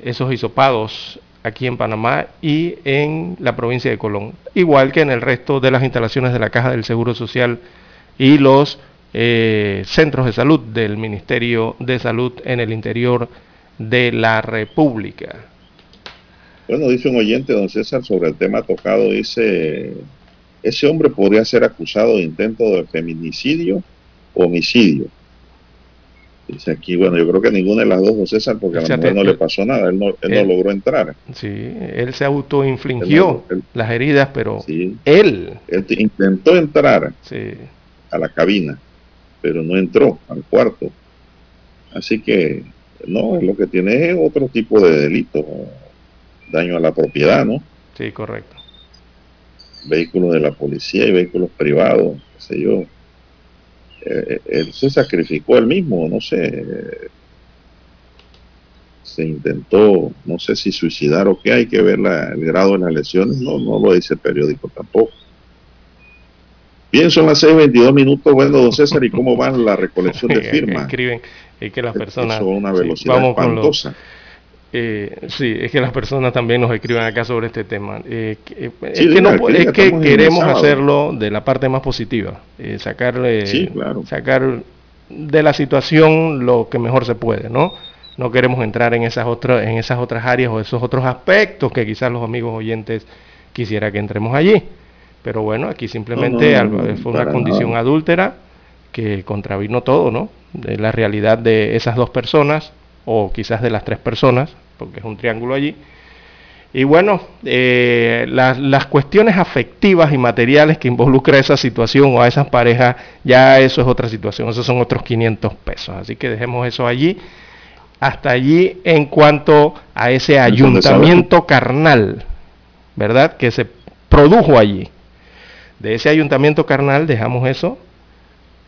esos hisopados aquí en Panamá y en la provincia de Colón, igual que en el resto de las instalaciones de la Caja del Seguro Social y los eh, centros de salud del Ministerio de Salud en el interior de la República. Bueno, dice un oyente, don César, sobre el tema tocado, dice, ese hombre podría ser acusado de intento de feminicidio o homicidio. Dice aquí, bueno, yo creo que ninguna de las dos, don César, porque a la mujer no le pasó nada, él no, él no logró entrar. Sí, él se autoinfligió las heridas, pero sí, él... Él intentó entrar sí. a la cabina, pero no entró al cuarto. Así que, no, lo que tiene es otro tipo de delito, daño a la propiedad, ¿no? Sí, correcto. Vehículos de la policía y vehículos privados, qué sé yo eh, él se sacrificó él mismo, no sé, se intentó, no sé si suicidar o qué, hay que ver la, el grado de las lesiones, no, no lo dice el periódico tampoco. Bien, son las 6.22 minutos, bueno, don César, ¿y cómo va la recolección de firmas? Escriben que las personas... Eso una velocidad sí, espantosa. Eh, sí, es que las personas también nos escriben acá sobre este tema. Eh, sí, es, que no, es que, queremos hacerlo de la parte más positiva, eh, sacarle, sí, claro. sacar de la situación lo que mejor se puede, ¿no? No queremos entrar en esas otras, en esas otras áreas o esos otros aspectos que quizás los amigos oyentes quisiera que entremos allí. Pero bueno, aquí simplemente no, no, fue una condición nada. adúltera que contravino todo, ¿no? De la realidad de esas dos personas o quizás de las tres personas, porque es un triángulo allí. Y bueno, eh, las, las, cuestiones afectivas y materiales que involucra esa situación o a esas parejas, ya eso es otra situación, esos son otros 500 pesos. Así que dejemos eso allí. Hasta allí en cuanto a ese ayuntamiento carnal, ¿verdad? Que se produjo allí. De ese ayuntamiento carnal dejamos eso.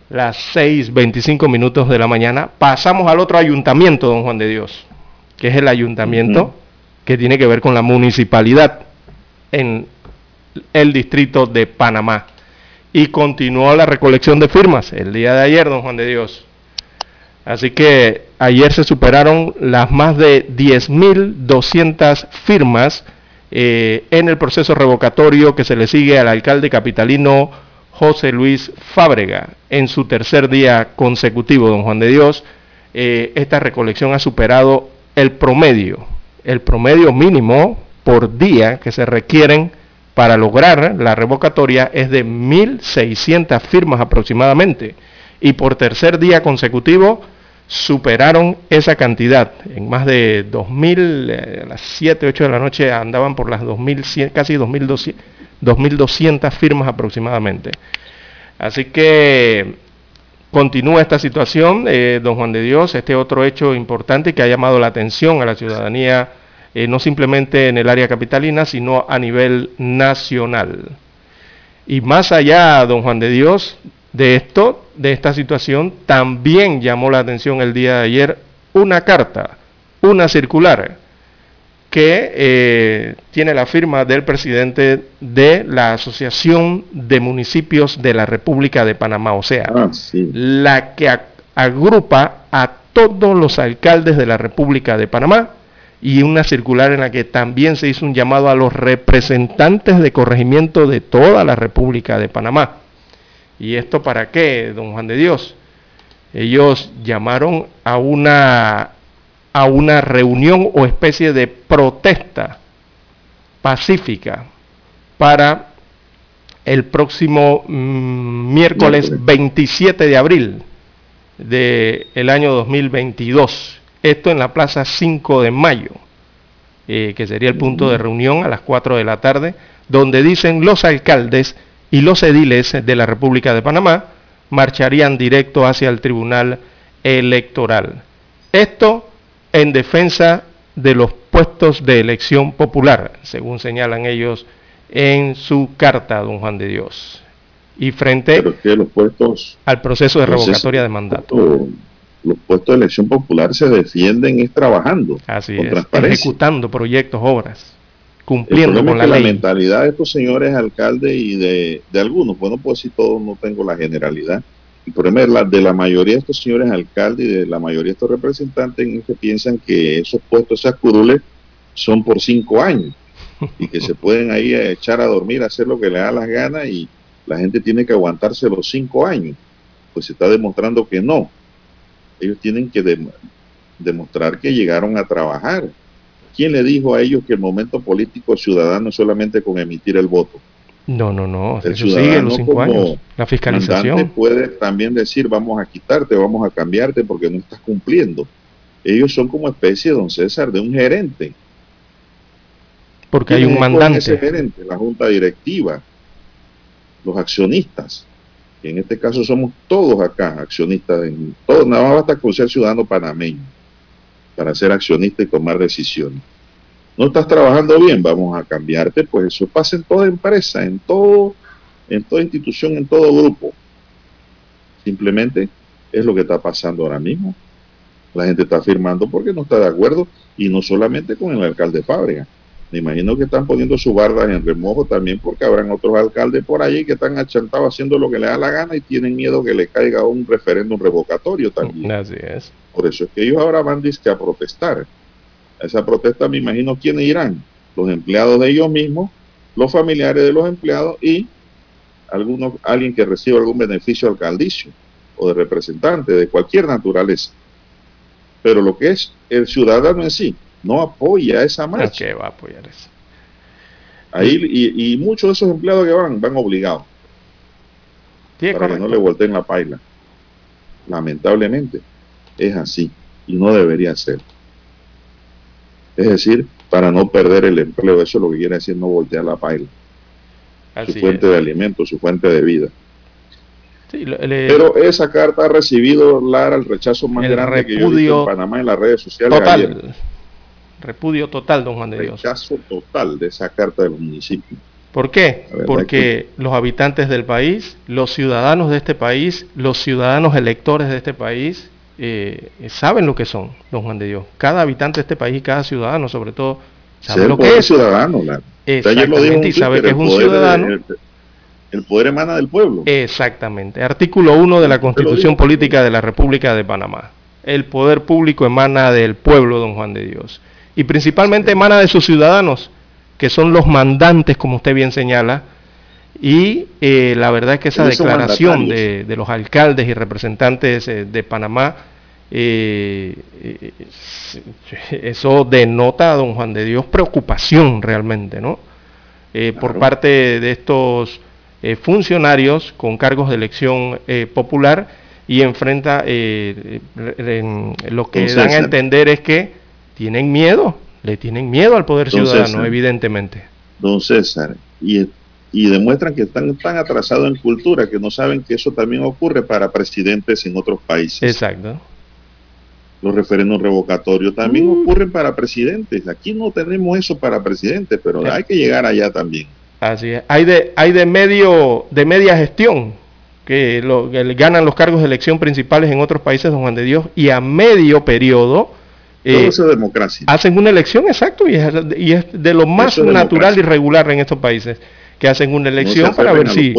Las 6.25 minutos de la mañana. Pasamos al otro ayuntamiento, don Juan de Dios que es el ayuntamiento, uh -huh. que tiene que ver con la municipalidad en el distrito de Panamá. Y continuó la recolección de firmas el día de ayer, don Juan de Dios. Así que ayer se superaron las más de 10.200 firmas eh, en el proceso revocatorio que se le sigue al alcalde capitalino José Luis Fábrega en su tercer día consecutivo, don Juan de Dios. Eh, esta recolección ha superado el promedio, el promedio mínimo por día que se requieren para lograr la revocatoria es de 1.600 firmas aproximadamente. Y por tercer día consecutivo superaron esa cantidad. En más de 2.000, eh, a las 7, 8 de la noche andaban por las 2.100, casi 2.200, 2.200 firmas aproximadamente. Así que Continúa esta situación, eh, don Juan de Dios, este otro hecho importante que ha llamado la atención a la ciudadanía, eh, no simplemente en el área capitalina, sino a nivel nacional. Y más allá, don Juan de Dios, de esto, de esta situación, también llamó la atención el día de ayer una carta, una circular, que eh, tiene la firma del presidente de la Asociación de Municipios de la República de Panamá, o sea, ah, sí. la que agrupa a todos los alcaldes de la República de Panamá y una circular en la que también se hizo un llamado a los representantes de corregimiento de toda la República de Panamá. ¿Y esto para qué, don Juan de Dios? Ellos llamaron a una a una reunión o especie de protesta pacífica para el próximo mmm, miércoles 27 de abril del de año 2022. Esto en la Plaza 5 de Mayo, eh, que sería el punto de reunión a las 4 de la tarde, donde dicen los alcaldes y los ediles de la República de Panamá marcharían directo hacia el Tribunal Electoral. Esto en defensa de los puestos de elección popular, según señalan ellos en su carta, don Juan de Dios. Y frente los puestos, al proceso de revocatoria de mandato. Los puestos de elección popular se defienden es trabajando. Así es, ejecutando proyectos, obras, cumpliendo con la es ley. La mentalidad de estos señores alcaldes y de, de algunos, bueno, pues si todos no tengo la generalidad, El problema de la, mayoría de estos señores alcaldes y de la mayoría de estos representantes es que piensan que esos puestos, esas curules, son por cinco años y que se pueden ahí echar a dormir, hacer lo que le da las ganas y la gente tiene que aguantarse los cinco años. Pues se está demostrando que no. Ellos tienen que demostrar que llegaron a trabajar. ¿Quién le dijo a ellos que el momento político ciudadano es solamente con emitir el voto? No, no, no. El Eso sigue los cinco años. La fiscalización. puede también decir, vamos a quitarte, vamos a cambiarte porque no estás cumpliendo. Ellos son como especie, don César, de un gerente. Porque hay un mandante. Ese gerente, la junta directiva, los accionistas, que en este caso somos todos acá, accionistas, en todo, nada más basta con ser ciudadano panameño para ser accionista y tomar decisiones no estás trabajando bien, vamos a cambiarte, pues eso pasa en toda empresa, en todo, en toda institución, en todo grupo. Simplemente es lo que está pasando ahora mismo. La gente está firmando porque no está de acuerdo y no solamente con el alcalde Fábrega. Me imagino que están poniendo su barda en remojo también porque habrán otros alcaldes por allí que están achantados haciendo lo que le da la gana y tienen miedo que le caiga un referéndum revocatorio también. Así es. Por eso es que ellos ahora van a protestar esa protesta me imagino quiénes irán, los empleados de ellos mismos, los familiares de los empleados y algunos, alguien que reciba algún beneficio alcaldicio o de representante de cualquier naturaleza. Pero lo que es el ciudadano en sí, no apoya esa marcha. ¿Qué va a apoyar eso? Ahí, y, y, muchos de esos empleados que van, van obligados. para que no le volteen la paila. Lamentablemente, es así y no debería ser. Es decir, para no perder el empleo. Eso es lo que quiere decir no voltear la paila. su fuente de alimento, su fuente de vida. Pero esa carta ha recibido, Lara, el rechazo más grande que yo he visto en Panamá en las redes sociales. Total. Repudio total, don Juan de Dios. Rechazo total de esa carta de los municipios. ¿Por qué? Porque los habitantes del país, los ciudadanos de este país, los ciudadanos electores de este país, eh, saben lo que son, don Juan de Dios. Cada habitante de este país y cada ciudadano, sobre todo, sabe lo que es. ciudadano, Exactamente, y sabe que es un ciudadano. El, poder emana del pueblo. Exactamente. Artículo 1 de la Constitución Política de la República de Panamá. El poder público emana del pueblo, don Juan de Dios. Y principalmente emana de sus ciudadanos, que son los mandantes, como usted bien señala, y eh, la verdad es que esa declaración de, los alcaldes y representantes eh, de Panamá, eh, eso denota a don Juan de Dios preocupación realmente, ¿no? Por parte de estos funcionarios con cargos de elección popular y enfrenta, lo que dan a entender es que tienen miedo, le tienen miedo al poder ciudadano, evidentemente. Don César, y y demuestran que están tan atrasados en cultura que no saben que eso también ocurre para presidentes en otros países. Exacto. Los referendos revocatorios también mm. ocurren para presidentes. Aquí no tenemos eso para presidentes, pero hay que llegar allá también. Así es. Hay de, hay de medio, de media gestión que, lo, ganan los cargos de elección principales en otros países, don Juan de Dios, y a medio periodo eh, democracia. hacen una elección, exacto, y es, y es de lo más natural y regular en estos países que hacen una elección para ver si,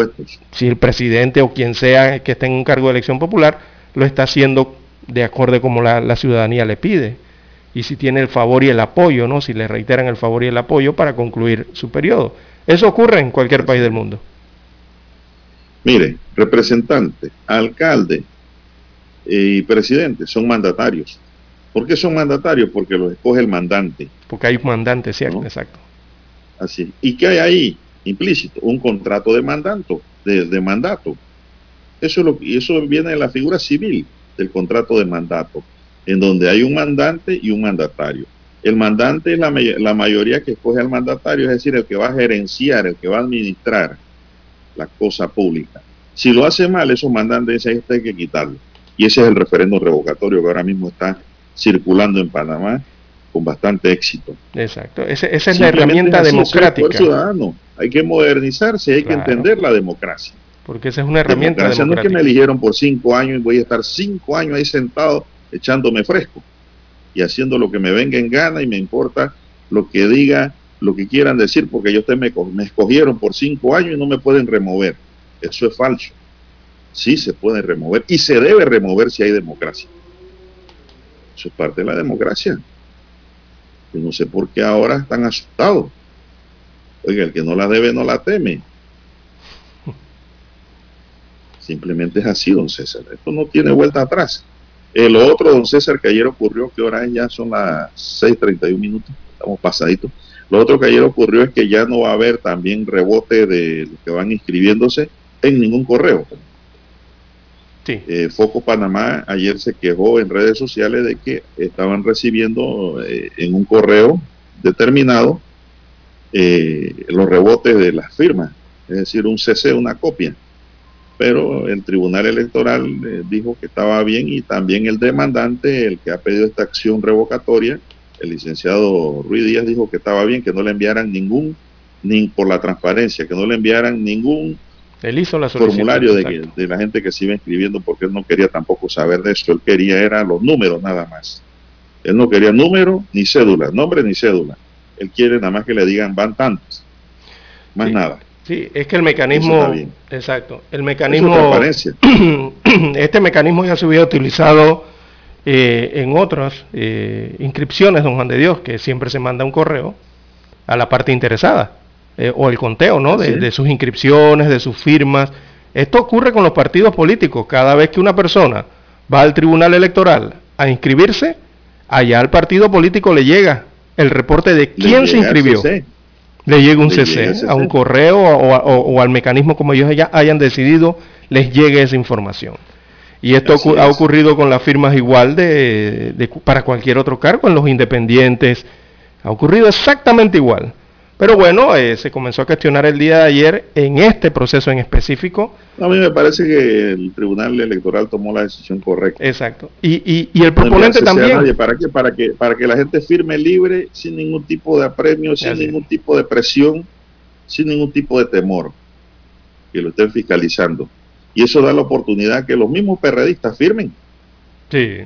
si el presidente o quien sea que esté en un cargo de elección popular lo está haciendo de acuerdo como la, ciudadanía le pide y si tiene el favor y el apoyo, ¿no? Si le reiteran el favor y el apoyo para concluir su periodo. Eso ocurre en cualquier país del mundo. Mire, representante, alcalde y presidente son mandatarios. ¿Por qué son mandatarios? Porque los escoge el mandante. Porque hay un mandante, cierto, exacto. Así. ¿Y qué hay ahí? implícito, un contrato de mandato, de, mandato. Eso, es lo, y eso viene de la figura civil del contrato de mandato, en donde hay un mandante y un mandatario. El mandante es la, la mayoría que escoge al mandatario, es decir, el que va a gerenciar, el que va a administrar la cosa pública. Si lo hace mal, esos mandantes hay que quitarlo. Y ese es el referendo revocatorio que ahora mismo está circulando en Panamá con bastante éxito. Exacto, esa, es la herramienta democrática. Ciudadano. Hay que modernizarse, hay que entender la democracia. Porque esa es una herramienta democrática. No es que me eligieron por cinco años y voy a estar cinco años ahí sentado echándome fresco y haciendo lo que me venga en gana y me importa lo que diga, lo que quieran decir, porque ellos me, me escogieron por cinco años y no me pueden remover. Eso es falso. sí se puede remover y se debe remover si hay democracia. Eso es parte de la democracia. Yo no sé por qué ahora están asustados. Oiga, el que no la debe no la teme. Simplemente es así, don César. Esto no tiene vuelta atrás. El otro, don César, que ayer ocurrió, que ahora ya son las 6.31 minutos, estamos pasaditos. Lo otro que ayer ocurrió es que ya no va a haber también rebote de los que van inscribiéndose en ningún correo. Eh, Foco Panamá ayer se quejó en redes sociales de que estaban recibiendo eh, en un correo determinado eh, los rebotes de las firmas, es decir, un CC, una copia. Pero el Tribunal Electoral dijo que estaba bien y también el demandante, el que ha pedido esta acción revocatoria, el licenciado Ruiz Díaz dijo que estaba bien, que no le enviaran ningún, ni por la transparencia, que no le enviaran ningún formulario de, de, la gente que se iba inscribiendo porque él no quería tampoco saber de eso, él quería era los números nada más. Él no quería número ni cédula, nombre ni cédula. Él quiere nada más que le digan van tantos, más nada. Sí, es que el mecanismo, exacto, el mecanismo, este mecanismo ya se hubiera utilizado eh, en otras eh, inscripciones, don Juan de Dios, que siempre se manda un correo a la parte interesada, eh, o el conteo, ¿no? De, de, sus inscripciones, de sus firmas. Esto ocurre con los partidos políticos. Cada vez que una persona va al tribunal electoral a inscribirse, allá al partido político le llega el reporte de quién se inscribió le llega un CC, a un correo o, al mecanismo como ellos ya hayan decidido, les llegue esa información. Y esto ha ocurrido con las firmas igual de, para cualquier otro cargo, en los independientes. Ha ocurrido exactamente igual. Pero bueno, eh, se comenzó a cuestionar el día de ayer en este proceso en específico. A mí me parece que el Tribunal Electoral tomó la decisión correcta. Exacto. Y, y, el proponente también. ¿Para qué? Para que, para que la gente firme libre, sin ningún tipo de apremio, sin ningún tipo de presión, sin ningún tipo de temor, que lo estén fiscalizando. Y eso da la oportunidad que los mismos perredistas firmen. Sí.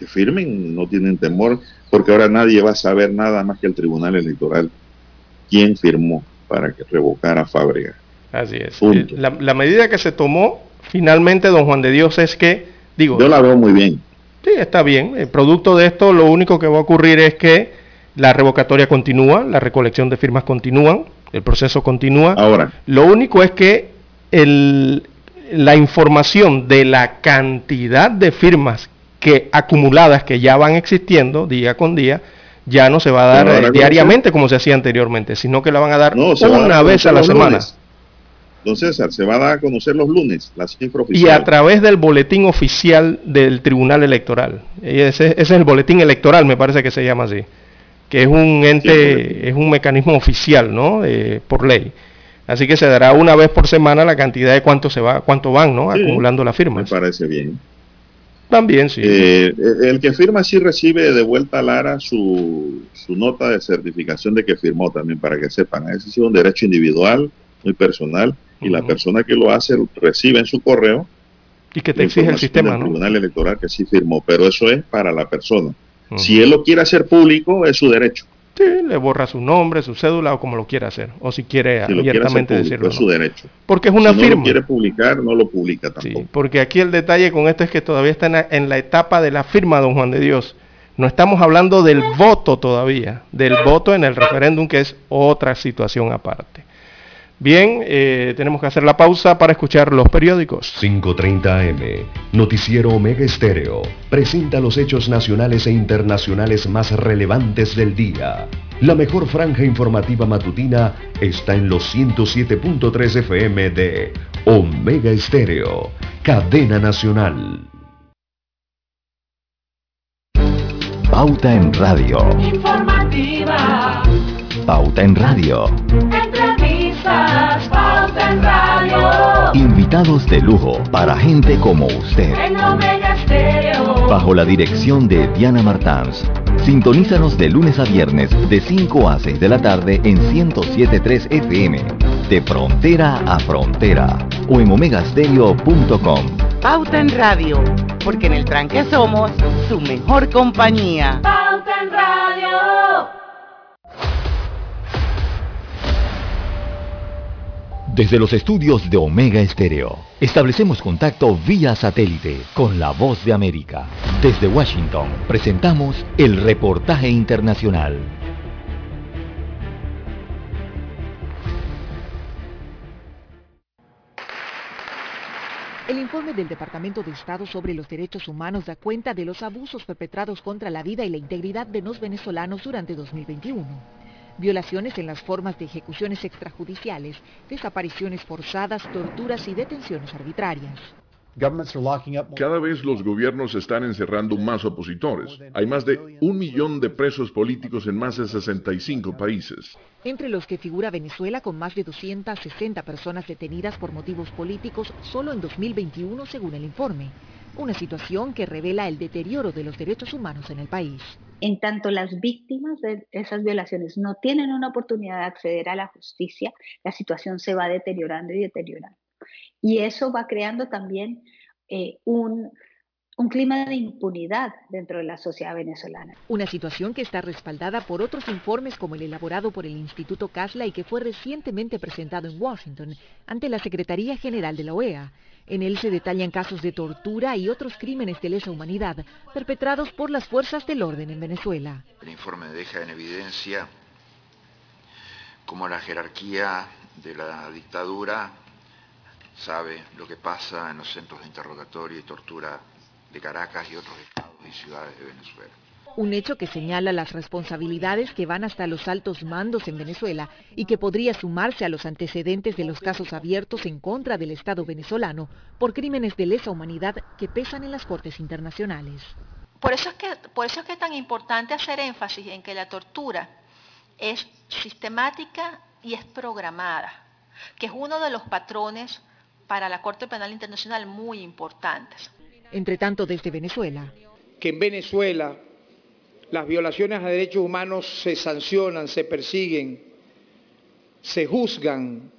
Que firmen, no tienen temor porque ahora nadie va a saber nada más que el Tribunal Electoral quién firmó para que revocara Fábrega. Así es. Eh, la, medida que se tomó finalmente, don Juan de Dios, es que, digo... Yo la veo muy bien. Sí, está bien. El producto de esto, lo único que va a ocurrir es que la revocatoria continúa, la recolección de firmas continúan, el proceso continúa. Ahora. Lo único es que el, la información de la cantidad de firmas que acumuladas que ya van existiendo día con día, ya no se va a dar eh, diariamente como se hacía anteriormente, sino que la van a dar una vez a la semana. Don César, se va a dar a conocer los lunes la cifra oficial. Y a través del boletín oficial del Tribunal Electoral. Ese, es el boletín electoral, me parece que se llama así. Que es un ente, es un mecanismo oficial, ¿no? Eh, por ley. Así que se dará una vez por semana la cantidad de cuánto se va, cuánto van, ¿no? Acumulando las firmas. Me parece bien. También, sí. Eh, el que firma sí recibe de vuelta a Lara su, su, nota de certificación de que firmó también, para que sepan. Ese es un derecho individual, muy personal, y la persona que lo hace recibe en su correo. Y que te exige el sistema, ¿no? Tribunal Electoral que sí firmó, pero eso es para la persona. Si él lo quiere hacer público, es su derecho. Sí, le borra su nombre, su cédula o como lo quiera hacer. O si quiere abiertamente decirlo. Es su derecho. Porque es una si firma. no lo quiere publicar, no lo publica tampoco. Sí, porque aquí el detalle con esto es que todavía está en la, etapa de la firma, don Juan de Dios. No estamos hablando del voto todavía, del voto en el referéndum, que es otra situación aparte. Bien, eh, tenemos que hacer la pausa para escuchar los periódicos. 5.30 AM, Noticiero Omega Estéreo, presenta los hechos nacionales e internacionales más relevantes del día. La mejor franja informativa matutina está en los 107.3 FM de Omega Estéreo, cadena nacional. Pauta en Radio. Informativa. Pauta en Radio. Pauta en Radio. Invitados de lujo para gente como usted. En Omega Stereo. Bajo la dirección de Diana Martans. Sintonízanos de lunes a viernes de 5 a 6 de la tarde en 107.3 FM. De frontera a frontera. O en omegastereo.com. Pauta en Radio. Porque en el tranque somos su mejor compañía. Pauta en Radio. Desde los estudios de Omega Estéreo, establecemos contacto vía satélite con la voz de América. Desde Washington, presentamos el reportaje internacional. El informe del Departamento de Estado sobre los Derechos Humanos da cuenta de los abusos perpetrados contra la vida y la integridad de los venezolanos durante 2021 violaciones en las formas de ejecuciones extrajudiciales, desapariciones forzadas, torturas y detenciones arbitrarias. Cada vez los gobiernos están encerrando más opositores. Hay más de un millón de presos políticos en más de 65 países. Entre los que figura Venezuela con más de 260 personas detenidas por motivos políticos solo en 2021 según el informe. Una situación que revela el deterioro de los derechos humanos en el país. En tanto las víctimas de esas violaciones no tienen una oportunidad de acceder a la justicia, la situación se va deteriorando y deteriorando. Y eso va creando también eh, un, un clima de impunidad dentro de la sociedad venezolana. Una situación que está respaldada por otros informes como el elaborado por el Instituto Casla y que fue recientemente presentado en Washington ante la Secretaría General de la OEA en él se detallan casos de tortura y otros crímenes de lesa humanidad perpetrados por las fuerzas del orden en Venezuela. El informe deja en evidencia cómo la jerarquía de la dictadura sabe lo que pasa en los centros de interrogatorio y tortura de Caracas y otros estados y ciudades de Venezuela un hecho que señala las responsabilidades que van hasta los altos mandos en Venezuela y que podría sumarse a los antecedentes de los casos abiertos en contra del Estado venezolano por crímenes de lesa humanidad que pesan en las Cortes Internacionales. Por eso es que, por eso es, que es tan importante hacer énfasis en que la tortura es sistemática y es programada, que es uno de los patrones para la Corte Penal Internacional muy importantes. Entre tanto, desde Venezuela. Que en Venezuela las violaciones a derechos humanos se sancionan, se persiguen, se juzgan.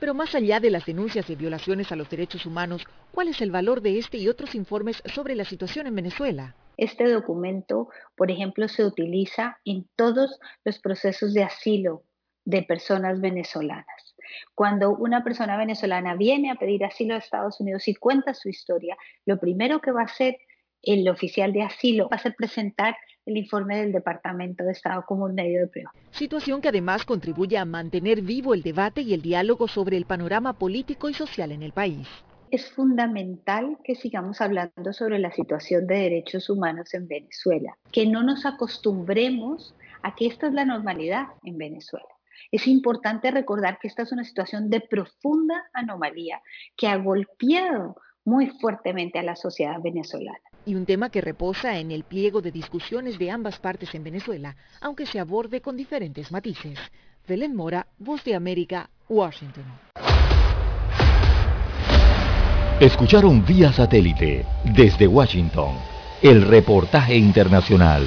Pero más allá de las denuncias de violaciones a los derechos humanos, ¿cuál es el valor de este y otros informes sobre la situación en Venezuela? Este documento, por ejemplo, se utiliza en todos los procesos de asilo de personas venezolanas. Cuando una persona venezolana viene a pedir asilo a Estados Unidos y cuenta su historia, lo primero que va a hacer el oficial de asilo va a ser presentar el informe del Departamento de Estado como un medio de prueba. Situación que además contribuye a mantener vivo el debate y el diálogo sobre el panorama político y social en el país. Es fundamental que sigamos hablando sobre la situación de derechos humanos en Venezuela, que no nos acostumbremos a que esta es la normalidad en Venezuela. Es importante recordar que esta es una situación de profunda anomalía que ha golpeado muy fuertemente a la sociedad venezolana y un tema que reposa en el pliego de discusiones de ambas partes en Venezuela, aunque se aborde con diferentes matices. Belén Mora, Voz de América, Washington. Escucharon vía satélite desde Washington el reportaje internacional.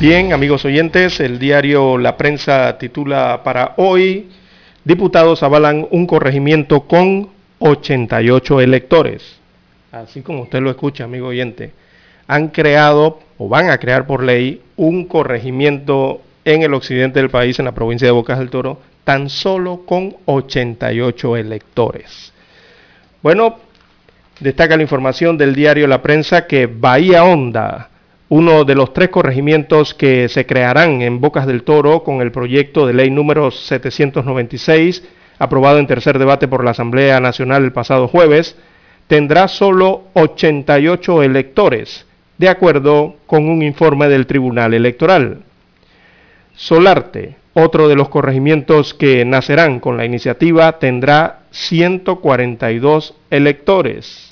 Bien, amigos oyentes, el diario La Prensa titula para hoy, diputados avalan un corregimiento con 88 electores. Así como usted lo escucha, amigo oyente, han creado o van a crear por ley un corregimiento en el occidente del país, en la provincia de Bocas del Toro, tan solo con 88 electores. Bueno, destaca la información del diario La Prensa que Bahía Honda uno de los tres corregimientos que se crearán en Bocas del Toro con el proyecto de ley número 796, aprobado en tercer debate por la Asamblea Nacional el pasado jueves, tendrá solo 88 electores, de acuerdo con un informe del Tribunal Electoral. Solarte, Otro de los corregimientos que nacerán con la iniciativa tendrá 142 electores.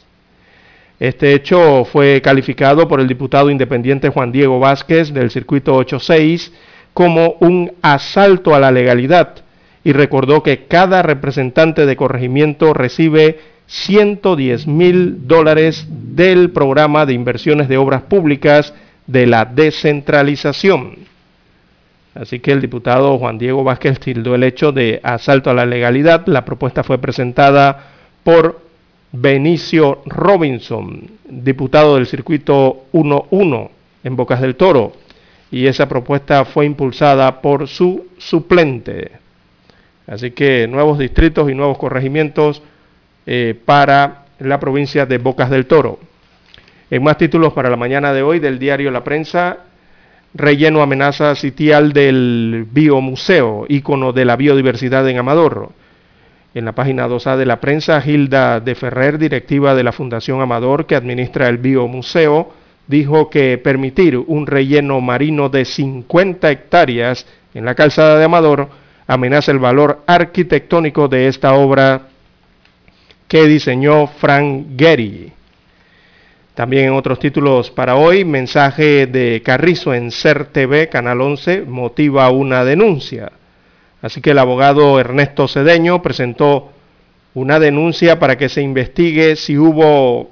Este hecho fue calificado por el diputado independiente Juan Diego Vázquez del Circuito 86 como un asalto a la legalidad y recordó que cada representante de corregimiento recibe 110 mil dólares del programa de inversiones de obras públicas de la descentralización. Así que el diputado Juan Diego Vázquez tildó el hecho de asalto a la legalidad. La propuesta fue presentada por Benicio Robinson, diputado del circuito 11 en Bocas del Toro, y esa propuesta fue impulsada por su suplente. Así que nuevos distritos y nuevos corregimientos eh, para la provincia de Bocas del Toro. En más títulos para la mañana de hoy del diario La Prensa, relleno amenaza sitial del Biomuseo, ícono de la biodiversidad en Amador. En la página 2A de la prensa, Hilda de Ferrer, directiva de la Fundación Amador que administra el Biomuseo, dijo que permitir un relleno marino de 50 hectáreas en la calzada de Amador amenaza el valor arquitectónico de esta obra que diseñó Frank Gehry. También en otros títulos para hoy, mensaje de Carrizo en CER TV, Canal 11, motiva una denuncia. Así que el abogado Ernesto Cedeño presentó una denuncia para que se investigue si hubo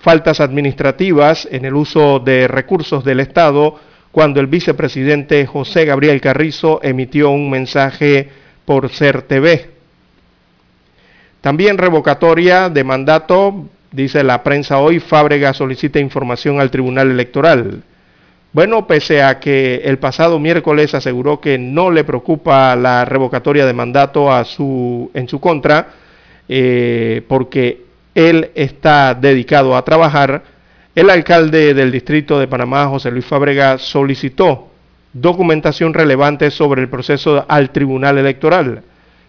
faltas administrativas en el uso de recursos del Estado cuando el vicepresidente José Gabriel Carrizo emitió un mensaje por CER TV. También revocatoria de mandato, dice la prensa hoy, Fábrega solicita información al Tribunal Electoral. Bueno, pese a que el pasado miércoles aseguró que no le preocupa la revocatoria de mandato a su, en su contra, eh, porque él está dedicado a trabajar, el alcalde del distrito de Panamá, José Luis Fábrega, solicitó documentación relevante sobre el proceso al Tribunal Electoral.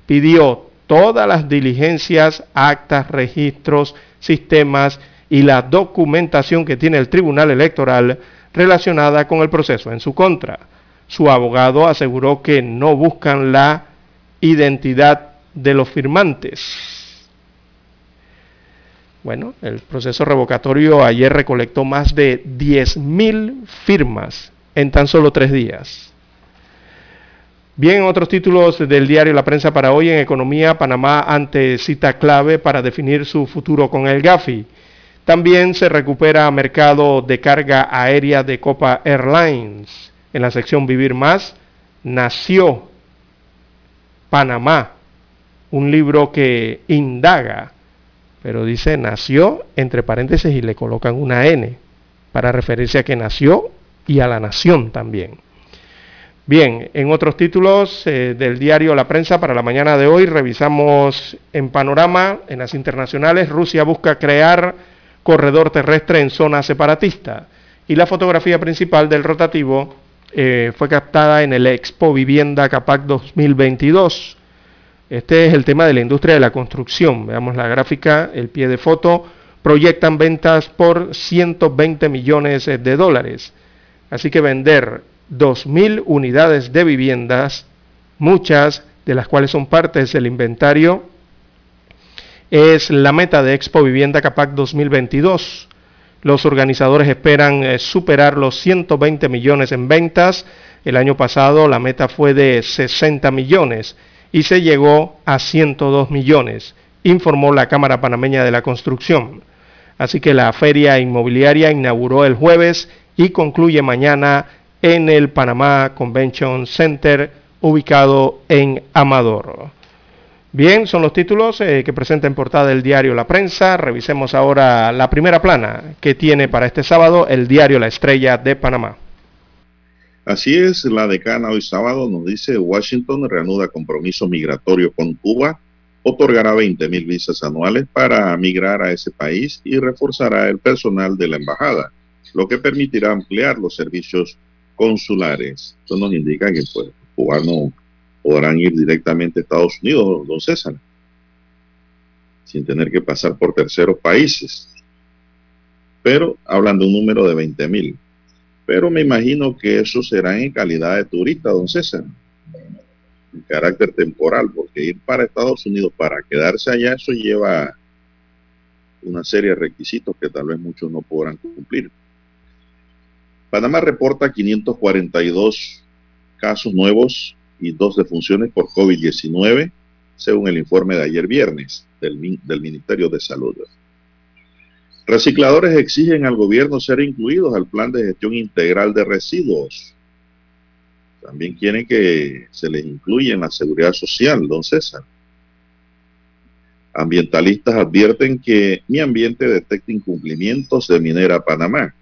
Pidió todas las diligencias, actas, registros, sistemas y la documentación que tiene el Tribunal Electoral relacionada con el proceso en su contra. Su abogado aseguró que no buscan la identidad de los firmantes. Bueno, el proceso revocatorio ayer recolectó más de 10.000 firmas en tan solo tres días. Bien, otros títulos del diario La Prensa para hoy en Economía, Panamá ante cita clave para definir su futuro con el GAFI. También se recupera mercado de carga aérea de Copa Airlines. En la sección Vivir Más, nació Panamá, un libro que indaga, pero dice nació entre paréntesis y le colocan una N para referirse a que nació y a la nación también. Bien, en otros títulos eh, del diario La Prensa para la mañana de hoy revisamos en panorama, en las internacionales, Rusia busca crear corredor terrestre en zona separatista y la fotografía principal del rotativo eh, fue captada en el Expo Vivienda Capac 2022. Este es el tema de la industria de la construcción. Veamos la gráfica, el pie de foto. Proyectan ventas por 120 millones de dólares. Así que vender 2.000 unidades de viviendas, muchas de las cuales son partes del inventario, es la meta de Expo Vivienda Capac 2022. Los organizadores esperan eh, superar los 120 millones en ventas. El año pasado la meta fue de 60 millones y se llegó a 102 millones, informó la Cámara Panameña de la Construcción. Así que la feria inmobiliaria inauguró el jueves y concluye mañana en el Panamá Convention Center ubicado en Amador. Bien, son los títulos eh, que presenta en portada el diario La Prensa. Revisemos ahora la primera plana que tiene para este sábado el diario La Estrella de Panamá. Así es, la decana hoy sábado nos dice Washington reanuda compromiso migratorio con Cuba, otorgará 20 mil visas anuales para migrar a ese país y reforzará el personal de la embajada, lo que permitirá ampliar los servicios consulares. Esto nos indica que pues, los cubanos podrán ir directamente a Estados Unidos, don César, sin tener que pasar por terceros países. Pero hablan de un número de 20 mil. Pero me imagino que eso será en calidad de turista, don César. en carácter temporal, porque ir para Estados Unidos para quedarse allá, eso lleva una serie de requisitos que tal vez muchos no podrán cumplir. Panamá reporta 542 casos nuevos y dos defunciones por COVID-19, según el informe de ayer viernes del, del Ministerio de Salud. Recicladores exigen al gobierno ser incluidos al plan de gestión integral de residuos. También quieren que se les incluya en la seguridad social, don César. Ambientalistas advierten que mi ambiente detecta incumplimientos de Minera Panamá.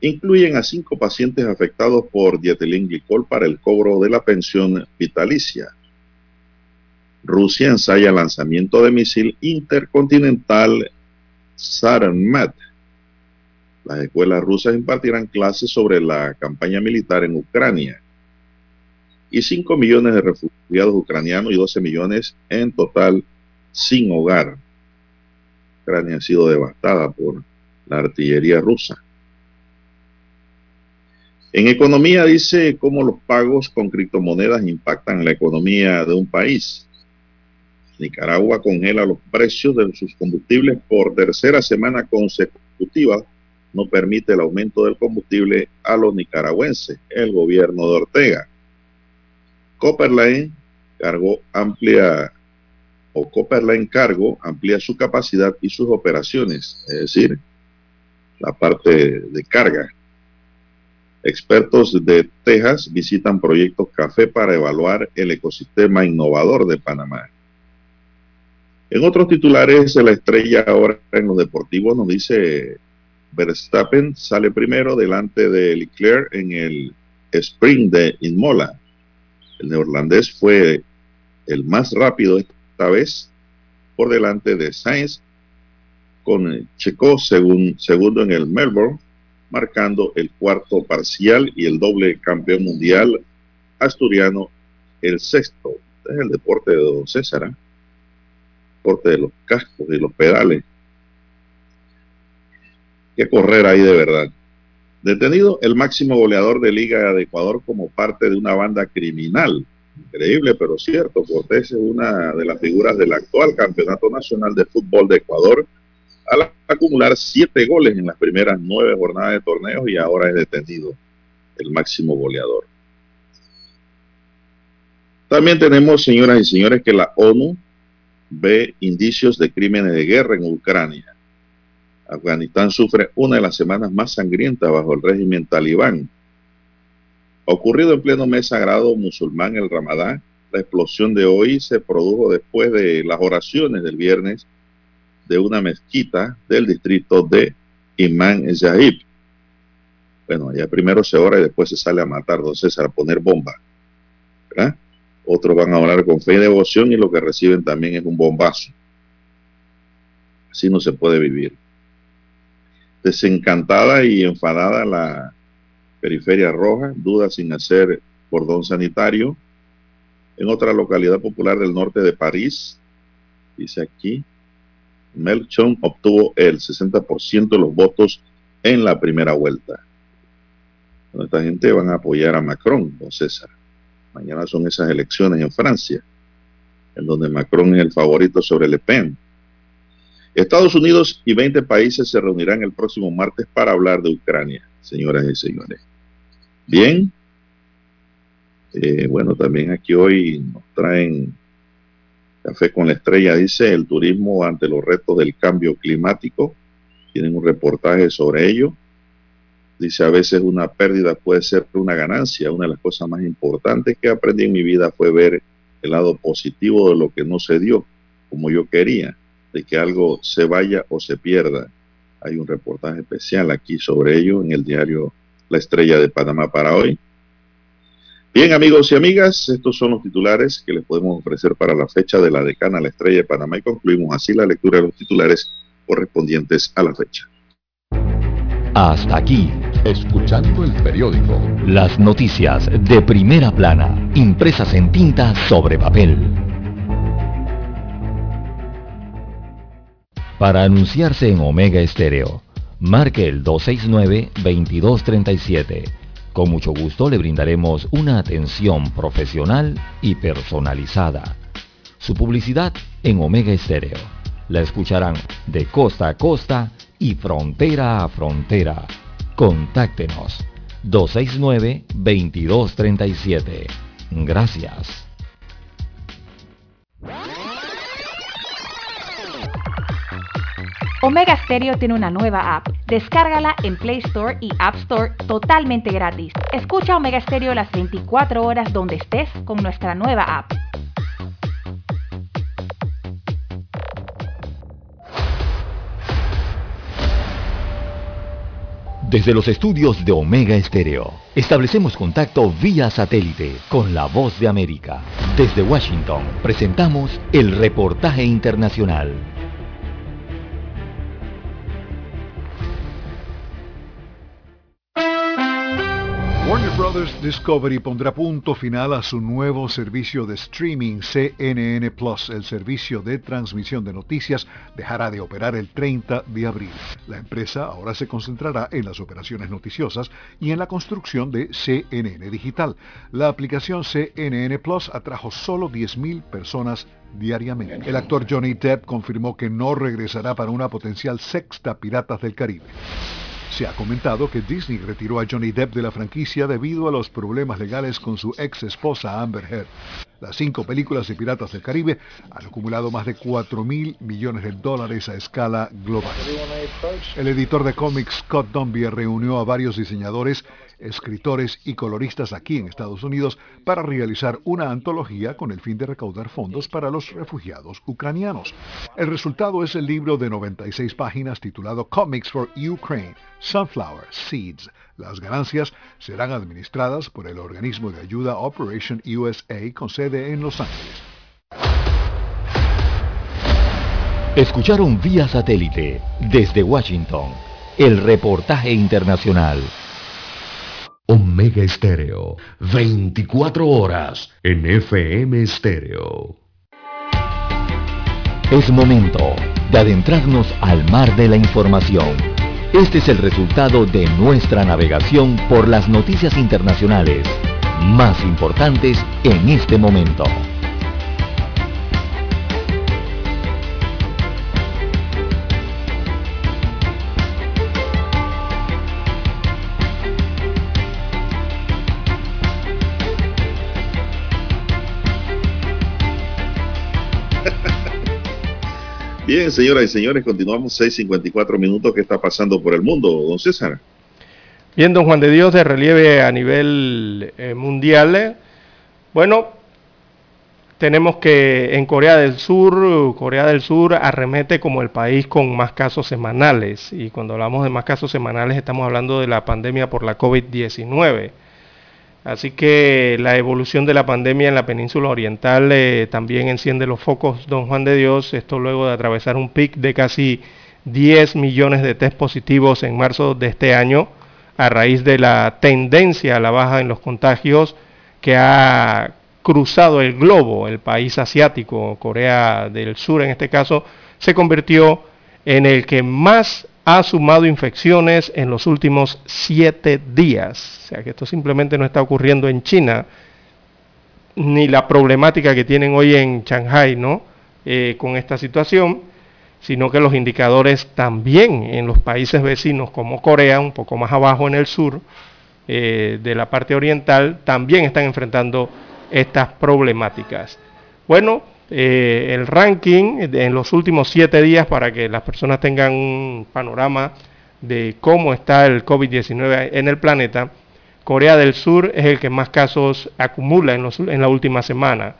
Incluyen a cinco pacientes afectados por dietilenglicol para el cobro de la pensión vitalicia. Rusia ensaya lanzamiento de misil intercontinental Sarmat. Las escuelas rusas impartirán clases sobre la campaña militar en Ucrania. Y 5 millones de refugiados ucranianos y 12 millones en total sin hogar. Ucrania ha sido devastada por la artillería rusa. En economía dice cómo los pagos con criptomonedas impactan la economía de un país. Nicaragua congela los precios de sus combustibles por tercera semana consecutiva. No permite el aumento del combustible a los nicaragüenses, el gobierno de Ortega. Copperline cargó amplia o Copperline Cargo amplía su capacidad y sus operaciones, es decir, la parte de carga. Expertos de Texas visitan proyectos café para evaluar el ecosistema innovador de Panamá. En otros titulares, la estrella ahora en los deportivos nos dice Verstappen sale primero delante de Leclerc en el sprint de Inmola. El neerlandés fue el más rápido esta vez por delante de Sainz con Checo segundo en el Melbourne, marcando el cuarto parcial y el doble campeón mundial asturiano el sexto. Este es el deporte de Don César. ¿eh? de los cascos y los pedales. que correr ahí de verdad. Detenido el máximo goleador de Liga de Ecuador como parte de una banda criminal. Increíble, pero cierto. Cortés es una de las figuras del actual Campeonato Nacional de Fútbol de Ecuador al acumular siete goles en las primeras nueve jornadas de torneo y ahora es detenido el máximo goleador. También tenemos, señoras y señores, que la ONU ve indicios de crímenes de guerra en Ucrania. Afganistán sufre una de las semanas más sangrientas bajo el régimen talibán. Ocurrido en pleno mes sagrado musulmán el Ramadán, la explosión de hoy se produjo después de las oraciones del viernes de una mezquita del distrito de Imán Yahib. Bueno, ya primero se ora y después se sale a matar, don César, a poner bomba. ¿verdad? otros van a orar con fe y devoción y lo que reciben también es un bombazo. Así no se puede vivir. Desencantada y enfadada la periferia roja, duda sin hacer cordón sanitario. En otra localidad popular del norte de París, dice aquí, Melchon obtuvo el 60% de los votos en la primera vuelta. esta gente van a apoyar a Macron, don César. Mañana son esas elecciones en Francia, en donde Macron es el favorito sobre Le Pen. Estados Unidos y 20 países se reunirán el próximo martes para hablar de Ucrania, señoras y señores. Bien. Eh, bueno, también aquí hoy nos traen Café con la Estrella, dice el turismo ante los retos del cambio climático. Tienen un reportaje sobre ello. Dice, a veces una pérdida puede ser una ganancia. Una de las cosas más importantes que aprendí en mi vida fue ver el lado positivo de lo que no se dio como yo quería, de que algo se vaya o se pierda. Hay un reportaje especial aquí sobre ello en el diario La Estrella de Panamá para hoy. Bien, amigos y amigas, estos son los titulares que les podemos ofrecer para la fecha de la decana La Estrella de Panamá y concluimos así la lectura de los titulares correspondientes a la fecha. Hasta aquí, escuchando el periódico. Las noticias de primera plana, impresas en tinta sobre papel. Para anunciarse en Omega Estéreo, marque el 269-2237 Con mucho gusto le brindaremos una atención profesional y personalizada. Su publicidad en Omega Estéreo. La escucharán de costa a costa y frontera a frontera. Contáctenos 269-2237. Gracias. Omega Stereo tiene una nueva app. Descárgala en Play Store y App Store totalmente gratis. Escucha Omega Stereo las 24 horas donde estés con nuestra nueva app. Desde los estudios de Omega Estéreo, establecemos contacto vía satélite con la voz de América. Desde Washington, presentamos el reportaje internacional. Warner Brothers Discovery pondrá punto final a su nuevo servicio de streaming CNN Plus. El servicio de transmisión de noticias dejará de operar el 30 de abril. La empresa ahora se concentrará en las operaciones noticiosas y en la construcción de CNN Digital. La aplicación CNN Plus atrajo solo 10.000 personas diariamente. El actor Johnny Depp confirmó que no regresará para una potencial sexta Piratas del Caribe. Se ha comentado que Disney retiró a Johnny Depp de la franquicia debido a los problemas legales con su ex esposa Amber Heard. Las cinco películas de Piratas del Caribe han acumulado más de 4 mil millones de dólares a escala global. El editor de cómics Scott Dunbier reunió a varios diseñadores, escritores y coloristas aquí en Estados Unidos para realizar una antología con el fin de recaudar fondos para los refugiados ucranianos. El resultado es el libro de 96 páginas titulado Comics for Ukraine, Sunflower Seeds. Las ganancias serán administradas por el organismo de ayuda Operation USA con sede en Los Ángeles. Escucharon vía satélite desde Washington el reportaje internacional. Omega Estéreo, 24 horas en FM Estéreo. Es momento de adentrarnos al mar de la información. Este es el resultado de nuestra navegación por las noticias internacionales más importantes en este momento. Bien, señoras y señores, continuamos 6.54 minutos. ¿Qué está pasando por el mundo, don César? Bien, don Juan de Dios, de relieve a nivel eh, mundial. Eh, bueno, tenemos que en Corea del Sur, Corea del Sur arremete como el país con más casos semanales. Y cuando hablamos de más casos semanales estamos hablando de la pandemia por la COVID-19. Así que la evolución de la pandemia en la península oriental eh, también enciende los focos, don Juan de Dios, esto luego de atravesar un pic de casi 10 millones de test positivos en marzo de este año, a raíz de la tendencia a la baja en los contagios que ha cruzado el globo, el país asiático, Corea del Sur en este caso, se convirtió en el que más ha sumado infecciones en los últimos siete días. O sea que esto simplemente no está ocurriendo en China, ni la problemática que tienen hoy en Shanghai, ¿no? Eh, con esta situación, sino que los indicadores también en los países vecinos como Corea, un poco más abajo en el sur eh, de la parte oriental, también están enfrentando estas problemáticas. Bueno, eh, el ranking en los últimos siete días para que las personas tengan un panorama de cómo está el COVID-19 en el planeta. Corea del Sur es el que más casos acumula en, la última semana.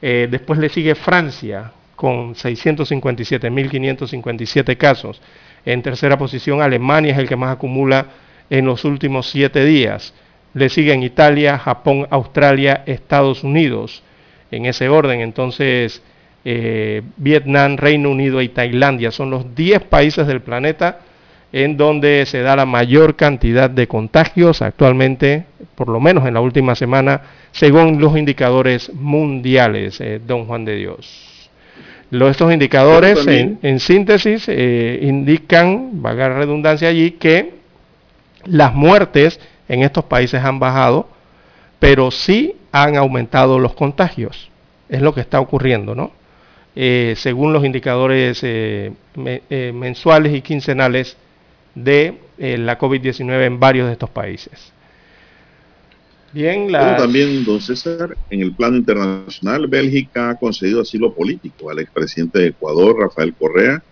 Eh, después le sigue Francia con 657.557 casos. En tercera posición Alemania es el que más acumula en los últimos siete días. Le siguen Italia, Japón, Australia, Estados Unidos en ese orden. Entonces, eh, Vietnam, Reino Unido y Tailandia son los 10 países del planeta en donde se da la mayor cantidad de contagios actualmente, por lo menos en la última semana, según los indicadores mundiales, eh, don Juan de Dios. estos indicadores, en, síntesis, eh, indican, valga la redundancia allí, que las muertes en estos países han bajado, pero sí han aumentado los contagios. Es lo que está ocurriendo, ¿no? Eh, según los indicadores eh, eh, mensuales y quincenales de la COVID-19 en varios de estos países. Bien, la... también, don César, en el plano internacional, Bélgica ha concedido asilo político al expresidente de Ecuador, Rafael Correa,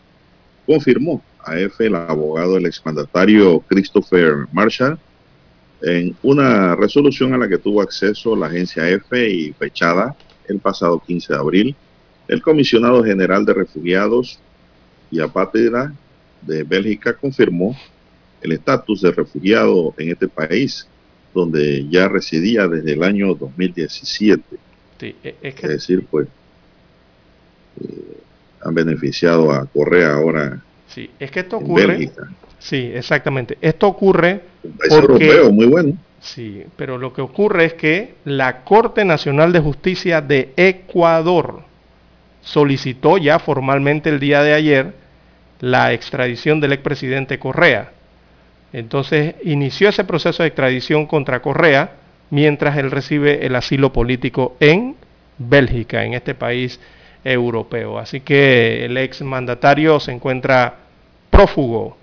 confirmó a F, el abogado del exmandatario Christopher Marshall, en una resolución a la que tuvo acceso la agencia F y fechada el pasado 15 de abril, el comisionado general de refugiados y apátrida de Bélgica confirmó el estatus de refugiado en este país, donde ya residía desde el año 2017. Sí, e, es, decir, pues, eh, han beneficiado a Correa ahora. Sí, es que esto ocurre. Sí, exactamente. Esto ocurre porque, europeo muy bueno. Sí, pero lo que ocurre es que la Corte Nacional de Justicia de Ecuador solicitó ya formalmente el día de ayer la extradición del expresidente Correa. Entonces inició ese proceso de extradición contra Correa mientras él recibe el asilo político en Bélgica, en este país europeo. Así que el ex mandatario se encuentra prófugo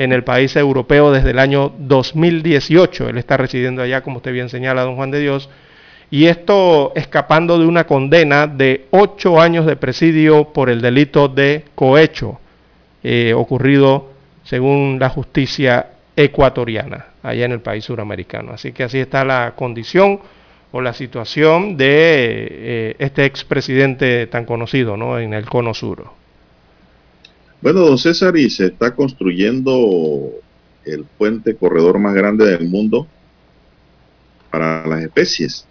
en el país europeo desde el año 2018. Él está residiendo allá, como usted bien señala, don Juan de Dios. Y esto escapando de una condena de ocho años de presidio por el delito de cohecho eh, ocurrido según la justicia ecuatoriana, allá en el país suramericano. Así que así está la condición o la situación de eh, este expresidente tan conocido ¿no? en el cono sur. Bueno, don César, y se está construyendo el puente corredor más grande del mundo para las especies.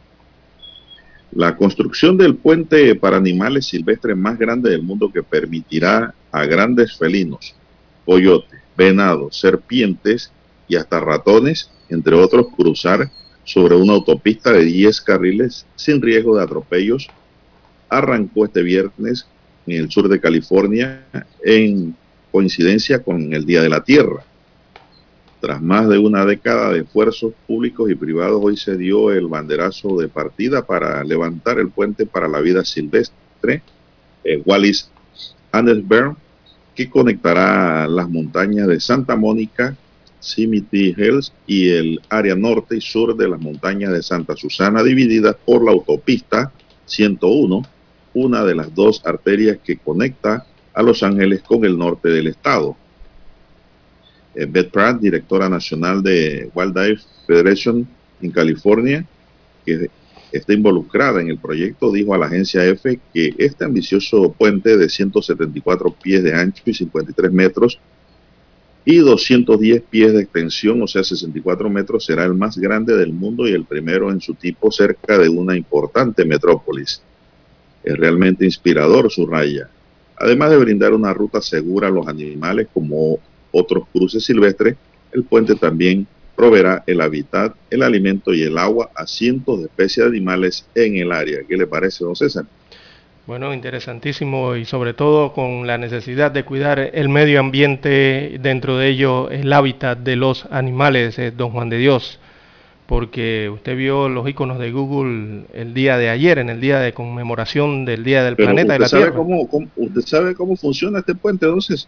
La construcción del puente para animales silvestres más grande del mundo que permitirá a grandes felinos, coyotes, venados, serpientes y hasta ratones, entre otros, cruzar sobre una autopista de 10 carriles sin riesgo de atropellos, arrancó este viernes en el sur de California en coincidencia con el Día de la Tierra. Tras más de una década de esfuerzos públicos y privados, hoy se dio el banderazo de partida para levantar el puente para la vida silvestre, eh, Wallis Andersberg, que conectará las montañas de Santa Mónica, Simity Hills y el área norte y sur de las montañas de Santa Susana, divididas por la autopista 101 una de las dos arterias que conecta a Los Ángeles con el norte del estado. Eh, Beth Pratt, directora nacional de Wildlife Federation en California, que está involucrada en el proyecto, dijo a la agencia F que este ambicioso puente de 174 pies de ancho y 53 metros y 210 pies de extensión, o sea, 64 metros, será el más grande del mundo y el primero en su tipo cerca de una importante metrópolis. Es realmente inspirador, su raya. Además de brindar una ruta segura a los animales como otros cruces silvestres, el puente también proveerá el hábitat, el alimento y el agua a cientos de especies de animales en el área. ¿Qué le parece, don César? Bueno, interesantísimo y sobre todo con la necesidad de cuidar el medio ambiente, dentro de ello el hábitat de los animales, eh, don Juan de Dios porque usted vio los iconos de Google el día de ayer, en el día de conmemoración del Día del Planeta y la sabe Tierra. Cómo, ¿Usted sabe cómo funciona este puente entonces?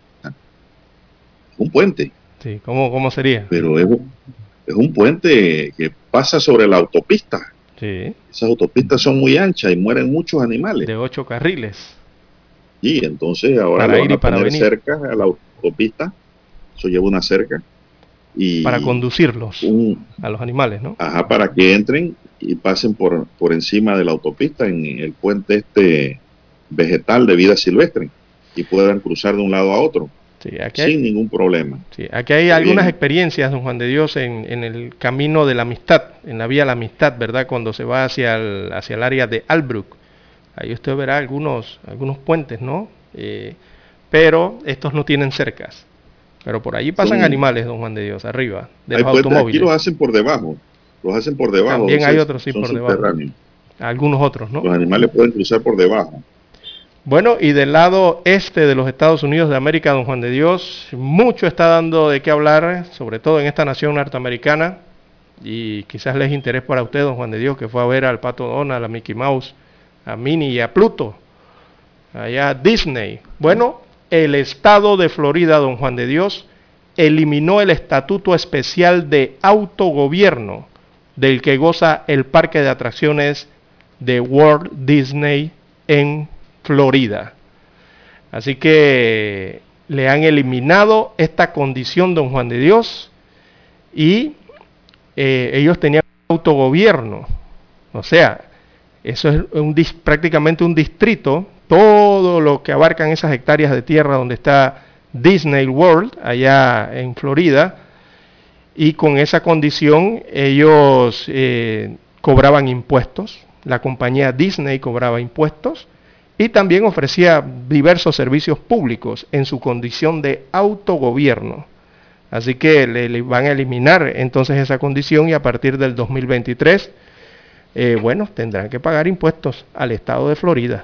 Un puente. Sí, ¿cómo, cómo sería? Pero es, es un puente que pasa sobre la autopista. Sí. Esas autopistas son muy anchas y mueren muchos animales. De ocho carriles. Y entonces ahora para lo ir y para poner venir. cerca a la autopista. Eso lleva una cerca y para conducirlos a los animales, ¿no? Ajá, para que entren y pasen por, por encima de la autopista en el puente este vegetal de vida silvestre y puedan cruzar de un lado a otro sí, aquí sin hay, ningún problema. Sí, aquí hay algunas experiencias, don Juan de Dios, en, en, el camino de la amistad, en la vía de la amistad, ¿verdad? Cuando se va hacia el, hacia el área de Albrook. Ahí usted verá algunos, algunos puentes, ¿no? Eh, pero estos no tienen cercas. Pero por allí pasan Son- animales, don Juan de Dios, arriba, de Hay los puentes, aquí automóviles. los hacen por debajo, los hacen por debajo. También hay otros, sí, por debajo. Algunos otros, ¿no? Los animales pueden cruzar por debajo. Bueno, y del lado este de los Estados Unidos de América, don Juan de Dios, mucho está dando de qué hablar, sobre todo en esta nación norteamericana, y quizás les interés para usted, don Juan de Dios, que fue a ver al Pato Donald, a Mickey Mouse, a Minnie y a Pluto, allá a Disney. Bueno, el estado de Florida, don Juan de Dios, eliminó el estatuto especial de autogobierno del que goza el parque de atracciones de Walt Disney en Florida. Así que le han eliminado esta condición, don Juan de Dios, y eh, ellos tenían autogobierno. O sea, eso es prácticamente un distrito, todo lo que abarcan esas hectáreas de tierra donde está Disney World, allá en Florida, y con esa condición ellos eh, cobraban impuestos, la compañía Disney cobraba impuestos y también ofrecía diversos servicios públicos en su condición de autogobierno. Así que le, van a eliminar entonces esa condición y a partir del 2023, eh, bueno, tendrán que pagar impuestos al estado de Florida.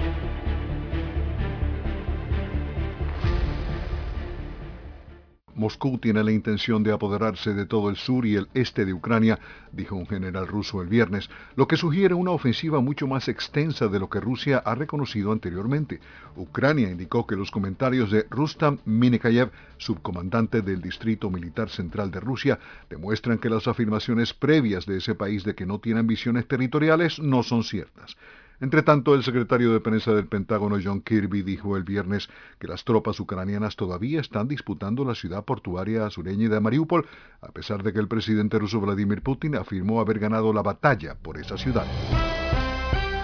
Moscú tiene la intención de apoderarse de todo el sur y el este de Ucrania, dijo un general ruso el viernes, lo que sugiere una ofensiva mucho más extensa de lo que Rusia ha reconocido anteriormente. Ucrania indicó que los comentarios de Rustam Minekayev, subcomandante del Distrito Militar Central de Rusia, demuestran que las afirmaciones previas de ese país de que no tiene ambiciones territoriales no son ciertas. Entre tanto, el secretario de prensa del Pentágono John Kirby dijo el viernes que las tropas ucranianas todavía están disputando la ciudad portuaria sureña de Mariupol, a pesar de que el presidente ruso Vladimir Putin afirmó haber ganado la batalla por esa ciudad.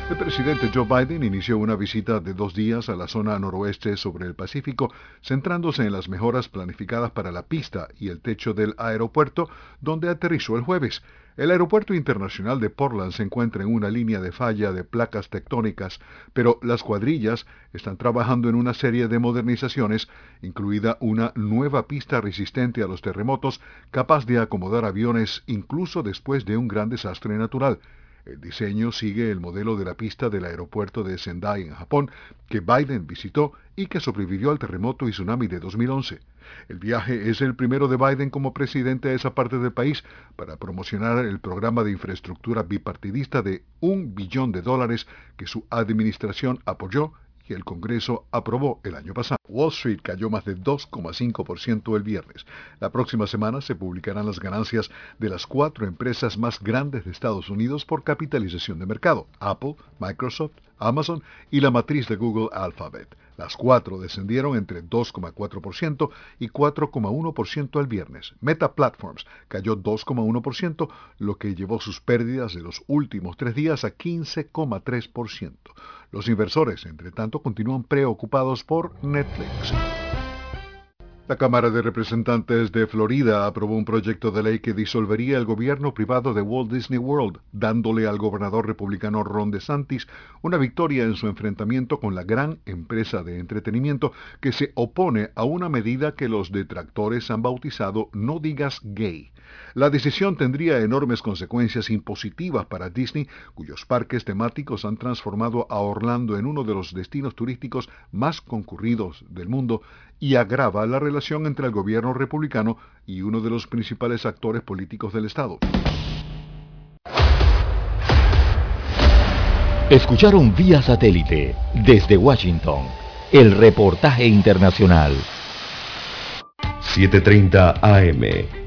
El presidente Joe Biden inició una visita de dos días a la zona noroeste sobre el Pacífico, centrándose en las mejoras planificadas para la pista y el techo del aeropuerto, donde aterrizó el jueves. El aeropuerto internacional de Portland se encuentra en una línea de falla de placas tectónicas, pero las cuadrillas están trabajando en una serie de modernizaciones, incluida una nueva pista resistente a los terremotos, capaz de acomodar aviones incluso después de un gran desastre natural. El diseño sigue el modelo de la pista del aeropuerto de Sendai en Japón, que Biden visitó y que sobrevivió al terremoto y tsunami de 2011. El viaje es el primero de Biden como presidente de esa parte del país para promocionar el programa de infraestructura bipartidista de un billón de dólares que su administración apoyó que el Congreso aprobó el año pasado. Wall Street cayó más de 2,5% el viernes. La próxima semana se publicarán las ganancias de las cuatro empresas más grandes de Estados Unidos por capitalización de mercado, Apple, Microsoft, Amazon y la matriz de Google Alphabet. Las cuatro descendieron entre 2,4% y 4,1% el viernes. Meta Platforms cayó 2,1%, lo que llevó sus pérdidas de los últimos tres días a 15,3%. Los inversores, entre tanto, continúan preocupados por Netflix. Netflix. La Cámara de Representantes de Florida aprobó un proyecto de ley que disolvería el gobierno privado de Walt Disney World, dándole al gobernador republicano Ron DeSantis una victoria en su enfrentamiento con la gran empresa de entretenimiento que se opone a una medida que los detractores han bautizado No digas gay. La decisión tendría enormes consecuencias impositivas para Disney, cuyos parques temáticos han transformado a Orlando en uno de los destinos turísticos más concurridos del mundo y agrava la relación entre el gobierno republicano y uno de los principales actores políticos del Estado. Escucharon vía satélite desde Washington el reportaje internacional. 7.30 AM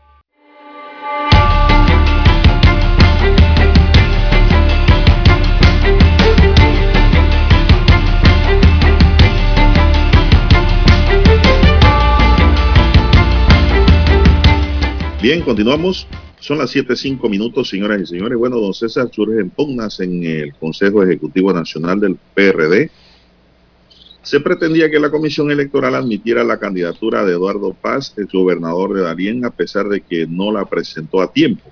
Bien, continuamos. Son las 7.05 minutos, señoras y señores. Bueno, don César, surgen pugnas en el Consejo Ejecutivo Nacional del PRD. Se pretendía que la Comisión Electoral admitiera la candidatura de Eduardo Paz, el gobernador de Darién, a pesar de que no la presentó a tiempo.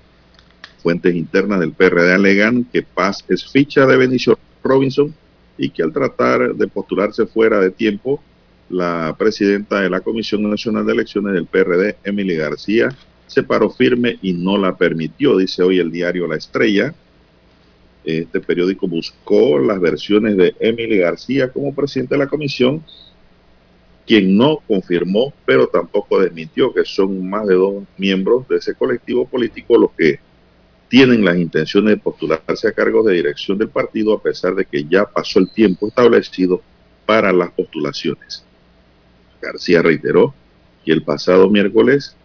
Fuentes internas del PRD alegan que Paz es ficha de Benicio Robinson y que al tratar de postularse fuera de tiempo, la presidenta de la Comisión Nacional de Elecciones del PRD, Emily García, se paró firme y no la permitió, dice hoy el diario La Estrella. Este periódico buscó las versiones de Emily García como presidente de la comisión, quien no confirmó, pero tampoco desmintió que son más de dos miembros de ese colectivo político los que tienen las intenciones de postularse a cargos de dirección del partido a pesar de que ya pasó el tiempo establecido para las postulaciones. García reiteró que el pasado miércoles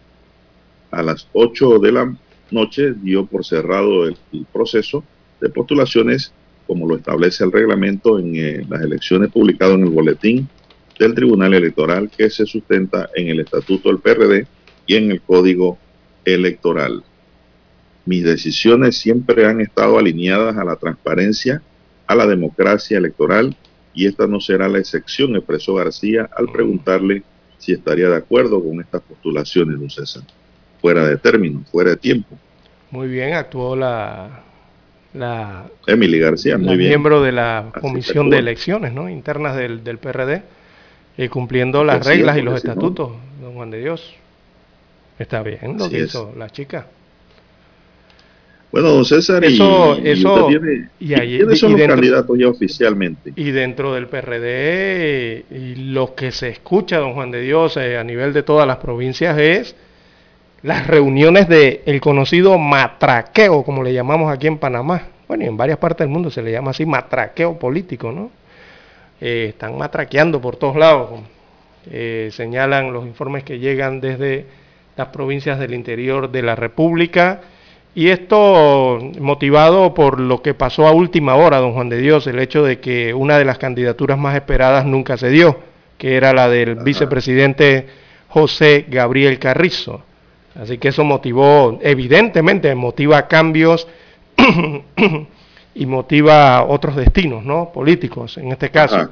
a las 8 de la noche dio por cerrado el, proceso de postulaciones como lo establece el reglamento en eh, las elecciones publicado en el boletín del Tribunal Electoral que se sustenta en el Estatuto del PRD y en el Código Electoral. Mis decisiones siempre han estado alineadas a la transparencia, a la democracia electoral y esta no será la excepción, expresó García al preguntarle si estaría de acuerdo con estas postulaciones, don fuera de término, fuera de tiempo. Muy bien, actuó la... la Emily García, muy bien. miembro de la comisión de elecciones ¿no? internas del, del PRD, eh, cumpliendo las reglas y los estatutos, don Juan de Dios. Está bien lo que hizo la chica. Bueno, don César, eso, y, eso, y, ¿quiénes son los candidatos ya oficialmente? Y dentro del PRD, y lo que se escucha, don Juan de Dios, eh, a nivel de todas las provincias es las reuniones del el conocido matraqueo, como le llamamos aquí en Panamá. Bueno, y en varias partes del mundo se le llama así matraqueo político, ¿no? Eh, están matraqueando por todos lados. Eh, señalan los informes que llegan desde las provincias del interior de la República y esto motivado por lo que pasó a última hora, don Juan de Dios, el hecho de que una de las candidaturas más esperadas nunca se dio, que era la del vicepresidente José Gabriel Carrizo. Así que eso motivó, evidentemente, motiva cambios y motiva otros destinos, ¿no? Políticos, en este caso.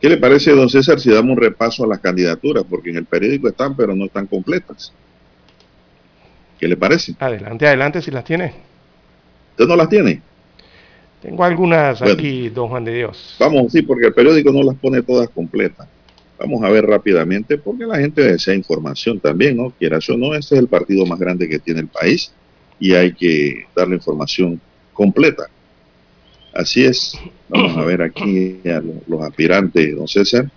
¿Qué le parece, don César, si damos un repaso a las candidaturas? Porque en el periódico están, pero no están completas. ¿Qué le parece? Adelante, adelante, si las tiene. ¿Usted no las tiene? Tengo algunas aquí, don Juan de Dios. Vamos, sí, porque el periódico no las pone todas completas. Vamos a ver rápidamente, porque la gente desea información también, ¿no? Quieras o no, este es el partido más grande que tiene el país y hay que darle información completa. Así es. Vamos a ver aquí a los, aspirantes, don César.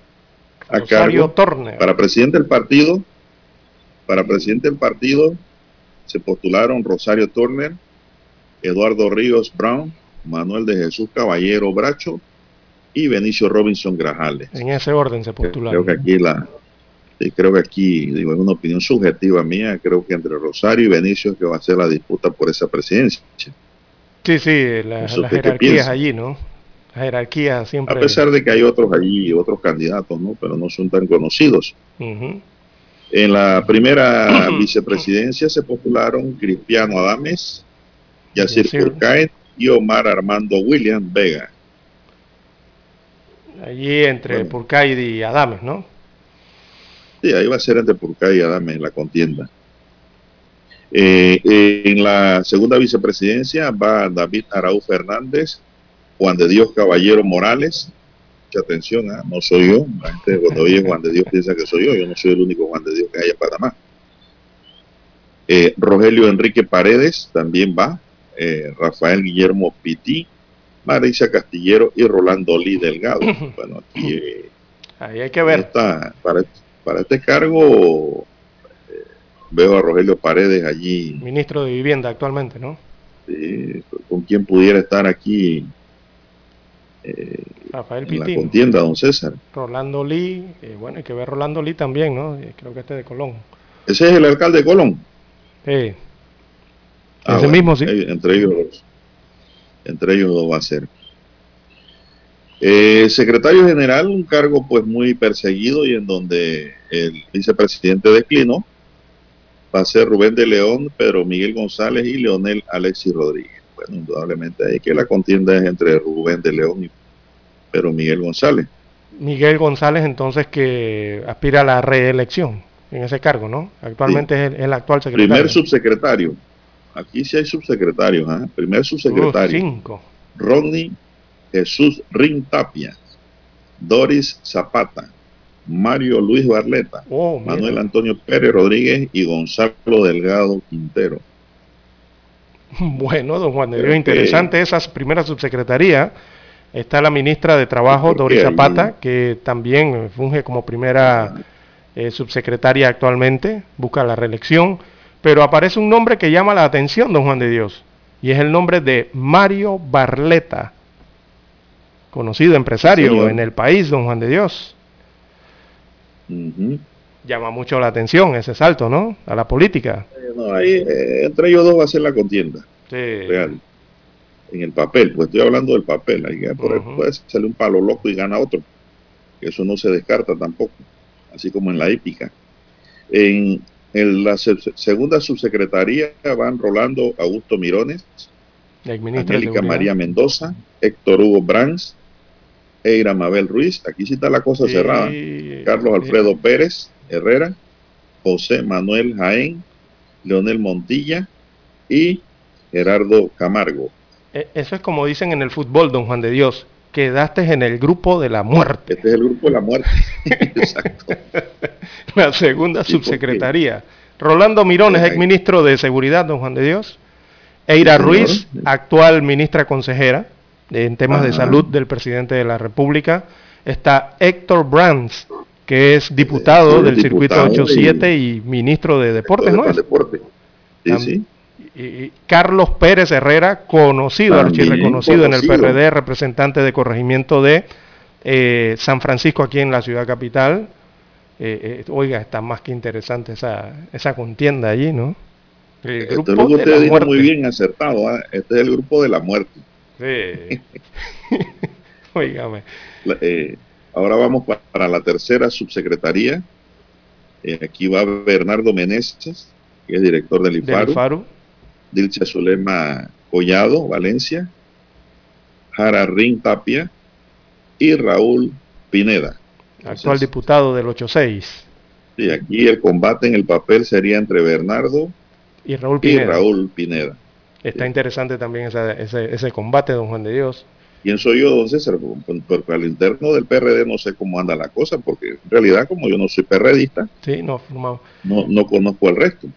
A cargo, para presidente del partido, para presidente del partido, se postularon Rosario Turner, Eduardo Ríos Brown, Manuel de Jesús Caballero Bracho y Benicio Robinson Grajales. En ese orden se postularon. Creo que aquí la creo que aquí, digo, es una opinión subjetiva mía, creo que entre Rosario y Benicio es que va a ser la disputa por esa presidencia. Sí, sí, las jerarquías allí, ¿no? La jerarquía siempre... A pesar de que hay otros allí, otros candidatos, ¿no? Pero no son tan conocidos. En la primera vicepresidencia se postularon Cristiano Adames, Yacir Purcaet y Omar Armando William Vega. Allí entre bueno. y Adames, ¿no? Sí, ahí va a ser entre Purcaid y Adames la contienda. Eh, en la segunda vicepresidencia va David Araú Fernández, Juan de Dios Caballero Morales, atención, ¿ah? no soy yo. La gente cuando oye Juan de Dios piensa que soy yo. Yo no soy el único Juan de Dios que hay en Panamá. Eh, Rogelio Enrique Paredes también va. Eh, Rafael Guillermo Pití, Marisa Castillero y Rolando Lee Delgado. Bueno, aquí. Eh, Ahí hay que ver. Para, para este cargo veo a Rogelio Paredes allí. Ministro de Vivienda actualmente, ¿no? con quien pudiera estar aquí eh, Rafael en la contienda, don César. Rolando Lee, eh, bueno, hay que ver Rolando Lee también, ¿no? Eh, creo que este de Colón. ¿Ese es el alcalde de Colón? Sí. Ah, Ese mismo, sí. Entre ellos, entre ellos dos va a ser. secretario general, un cargo pues muy perseguido y en donde el vicepresidente declinó, va a ser Rubén de León, Pedro Miguel González y Leonel Alexis Rodríguez bueno, indudablemente hay que la contienda es entre Rubén de León y pero Miguel González. Miguel González entonces que aspira a la reelección en ese cargo, ¿no? Actualmente es, el, actual secretario. Primer subsecretario. Aquí sí hay subsecretarios. ¿eh? Primer subsecretario. cinco. Rodney Jesús Rin Tapia. Doris Zapata. Mario Luis Barleta. Oh, Manuel Antonio Pérez Rodríguez y Gonzalo Delgado Quintero. Bueno, don Juan de Dios, interesante esa primera subsecretaría. Está la ministra de Trabajo, Doris Zapata, que también funge como primera eh, subsecretaria actualmente, busca la reelección, pero aparece un nombre que llama la atención, don Juan de Dios, y es el nombre de Mario Barleta, conocido empresario en el país, don Juan de Dios. Llama mucho la atención ese salto, ¿no? A la política. No, ahí, eh, entre ellos dos va a ser la contienda. Real. En el papel, pues estoy hablando del papel. Ahí por puede salir un palo loco y gana otro. Eso no se descarta tampoco. Así como en la épica. En, la segunda subsecretaría van Rolando Augusto Mirones, Angélica María Mendoza, Héctor Hugo Brands, Eira Mabel Ruiz, aquí sí está la cosa cerrada. Carlos Alfredo Pérez Herrera, José Manuel Jaén, Leonel Montilla y Gerardo Camargo. E, eso es como dicen en el fútbol, don Juan de Dios, quedaste en el grupo de la muerte. Este es el grupo de la muerte. Exacto. la segunda subsecretaría. Rolando Mirones, ex ministro de Seguridad, don Juan de Dios. Eira Ruiz, actual ministra consejera en temas de salud del presidente de la República. Está Héctor Brands, que es diputado del circuito 87 y, ministro de deportes, ¿no es? Deporte. Sí, Y, Carlos Pérez Herrera, conocido, archirreconocido en el PRD, representante de corregimiento de eh, San Francisco aquí en la ciudad capital. Eh, eh, oiga, está más que interesante esa, esa contienda allí, ¿no? El grupo este es lo que usted muy bien acertado. ¿ah? Este es el grupo de la muerte. Sí. Oígame. Ahora vamos para la tercera subsecretaría. Eh, aquí va Bernardo Meneses, que es director del IFARU. Dilcia Zulema Collado, Valencia. Jara Rin Tapia y Raúl Pineda. Actual diputado del 86. Sí, aquí el combate en el papel sería entre Bernardo y Raúl Pineda. Está interesante también ese, ese combate, don Juan de Dios soy yo, don César, porque al interno del PRD no sé cómo anda la cosa, porque en realidad como yo no soy PRDista, no, no, no conozco el resto.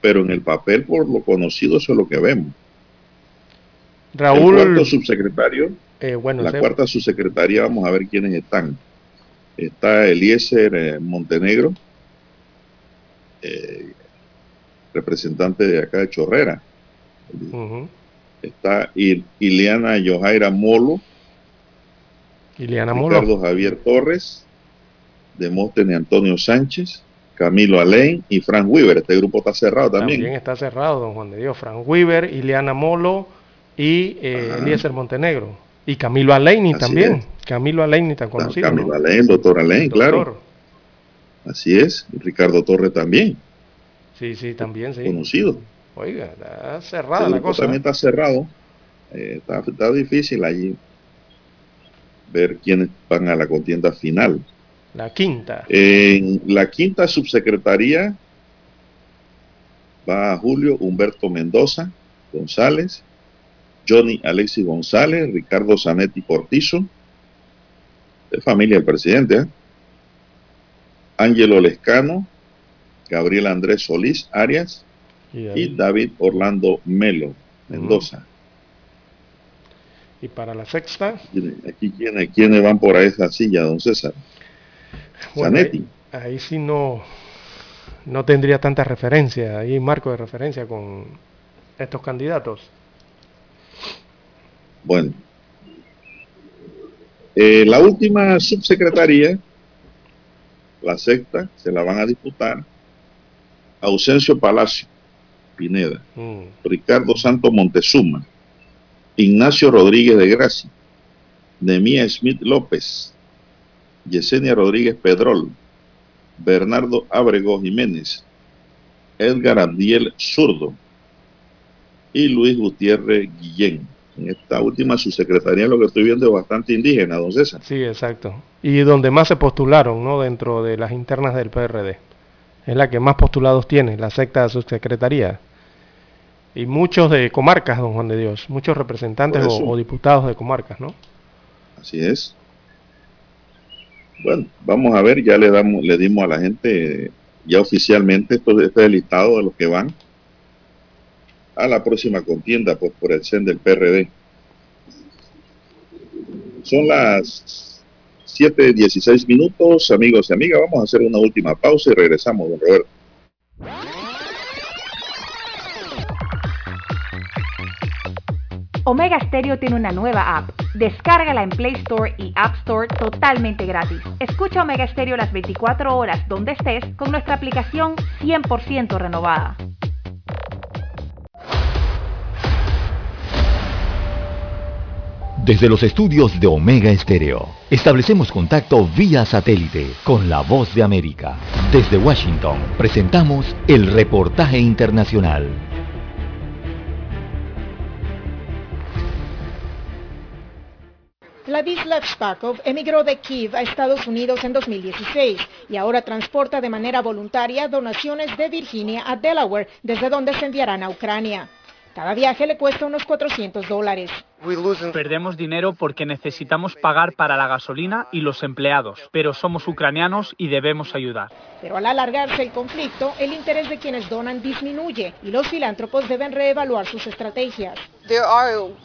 Pero en el papel, por lo conocido, eso es lo que vemos. Raúl. El cuarto subsecretario, eh, bueno, la cuarta subsecretaria, vamos a ver quiénes están. Está Eliezer eh, Montenegro, eh, representante de acá de Chorrera está Ileana Yojaira Molo, Ileana Ricardo Javier Torres, Demóstenes Antonio Sánchez, Camilo Alain y Frank Weaver. Este grupo está cerrado también. También está cerrado, don Juan de Dios. Frank Weaver, Ileana Molo y eh, Eliezer Montenegro. Y Camilo Aleini también. Camilo Aleini tan conocido. Camilo Alain, doctor Alain, claro. Así es. Ricardo Torres también. Sí, sí, también, sí. Conocido. Oiga, está cerrada la cosa. También está cerrado. Eh, está, difícil allí ver quiénes van a la contienda final. La quinta. En la quinta subsecretaría va Julio Humberto Mendoza González, Johnny Alexis González, Ricardo Zanetti Cortizo, de familia del presidente, ¿eh? Ángelo Lescano, Gabriel Andrés Solís Arias, y, David Orlando Melo Mendoza. Y para la sexta. Aquí quiénes, quiénes van por esa silla, don César. Ahí, ahí, sí no, no tendría tanta referencia, ahí marco de referencia con estos candidatos. Bueno, eh, la última subsecretaría, la sexta, se la van a disputar Ausencio Palacio, Pineda, mm. Ricardo Santo Montezuma, Ignacio Rodríguez de Gracia, Nemía Smith López, Yesenia Rodríguez Pedrol, Bernardo Abrego Jiménez, Edgar Abdiel Zurdo y Luis Gutiérrez Guillén. En esta última subsecretaría lo que estoy viendo es bastante indígena, don César. Sí, exacto. Y donde más se postularon, ¿no? Dentro de las internas del PRD. Es la que más postulados tiene, la secta subsecretaría. Y muchos de comarcas, don Juan de Dios, muchos representantes o, diputados de comarcas, ¿no? Así es. Bueno, vamos a ver, ya le damos, le dimos a la gente ya oficialmente esto, este listado de los que van a la próxima contienda pues, por el CEN del PRD. Son las 7.16 minutos, amigos y amigas. Vamos a hacer una última pausa y regresamos, don Roberto. Omega Stereo tiene una nueva app. Descárgala en Play Store y App Store totalmente gratis. Escucha Omega Stereo las 24 horas donde estés con nuestra aplicación 100% renovada. Desde los estudios de Omega Stereo, establecemos contacto vía satélite con la voz de América. Desde Washington, presentamos el reportaje internacional. Vladislav Spakov emigró de Kiev a Estados Unidos en 2016 y ahora transporta de manera voluntaria donaciones de Virginia a Delaware, desde donde se enviarán a Ucrania. Cada viaje le cuesta unos 400 dólares. Perdemos dinero porque necesitamos pagar para la gasolina y los empleados, pero somos ucranianos y debemos ayudar. Pero al alargarse el conflicto, el interés de quienes donan disminuye y los filántropos deben reevaluar sus estrategias.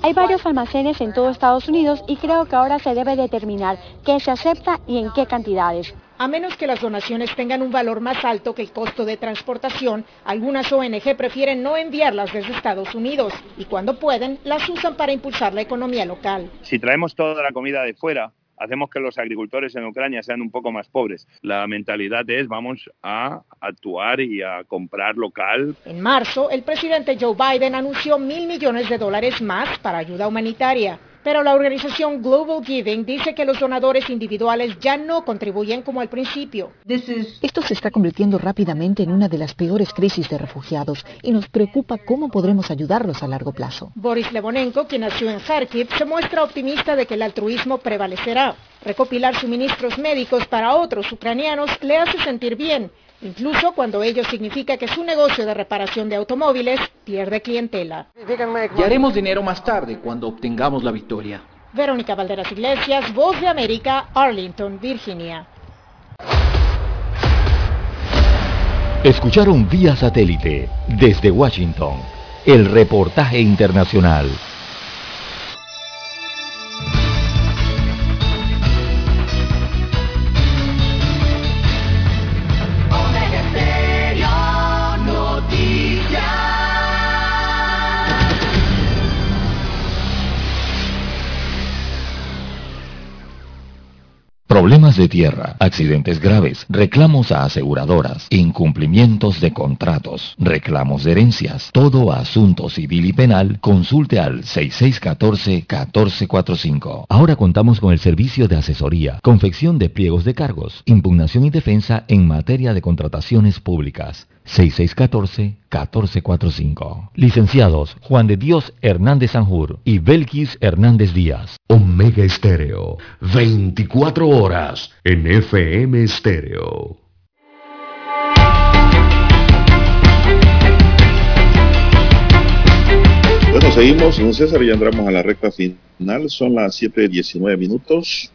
Hay varios almacenes en todo Estados Unidos y creo que ahora se debe determinar qué se acepta y en qué cantidades. A menos que las donaciones tengan un valor más alto que el costo de transportación, algunas ONG prefieren no enviarlas desde Estados Unidos y cuando pueden las usan para impulsar la economía local. Si traemos toda la comida de fuera, hacemos que los agricultores en Ucrania sean un poco más pobres. La mentalidad es vamos a actuar y a comprar local. En marzo, el presidente Joe Biden anunció mil millones de dólares más para ayuda humanitaria. Pero la organización Global Giving dice que los donadores individuales ya no contribuyen como al principio. Esto se está convirtiendo rápidamente en una de las peores crisis de refugiados y nos preocupa cómo podremos ayudarlos a largo plazo. Boris Levonenko, quien nació en Kharkiv, se muestra optimista de que el altruismo prevalecerá. Recopilar suministros médicos para otros ucranianos le hace sentir bien incluso cuando ello significa que su negocio de reparación de automóviles pierde clientela. Y haremos dinero más tarde cuando obtengamos la victoria. Verónica Valderas Iglesias, Voz de América, Arlington, Virginia. Escucharon vía satélite desde Washington el reportaje internacional. Problemas de tierra, accidentes graves, reclamos a aseguradoras, incumplimientos de contratos, reclamos de herencias, todo asunto civil y penal, consulte al 6614-1445. Ahora contamos con el servicio de asesoría, confección de pliegos de cargos, impugnación y defensa en materia de contrataciones públicas. 6614-1445. Licenciados Juan de Dios Hernández Sanjur y Belkis Hernández Díaz. Omega Estéreo. 24 horas en FM Estéreo. Bueno, seguimos, don César, ya entramos a la recta final. Son las 7.19 minutos.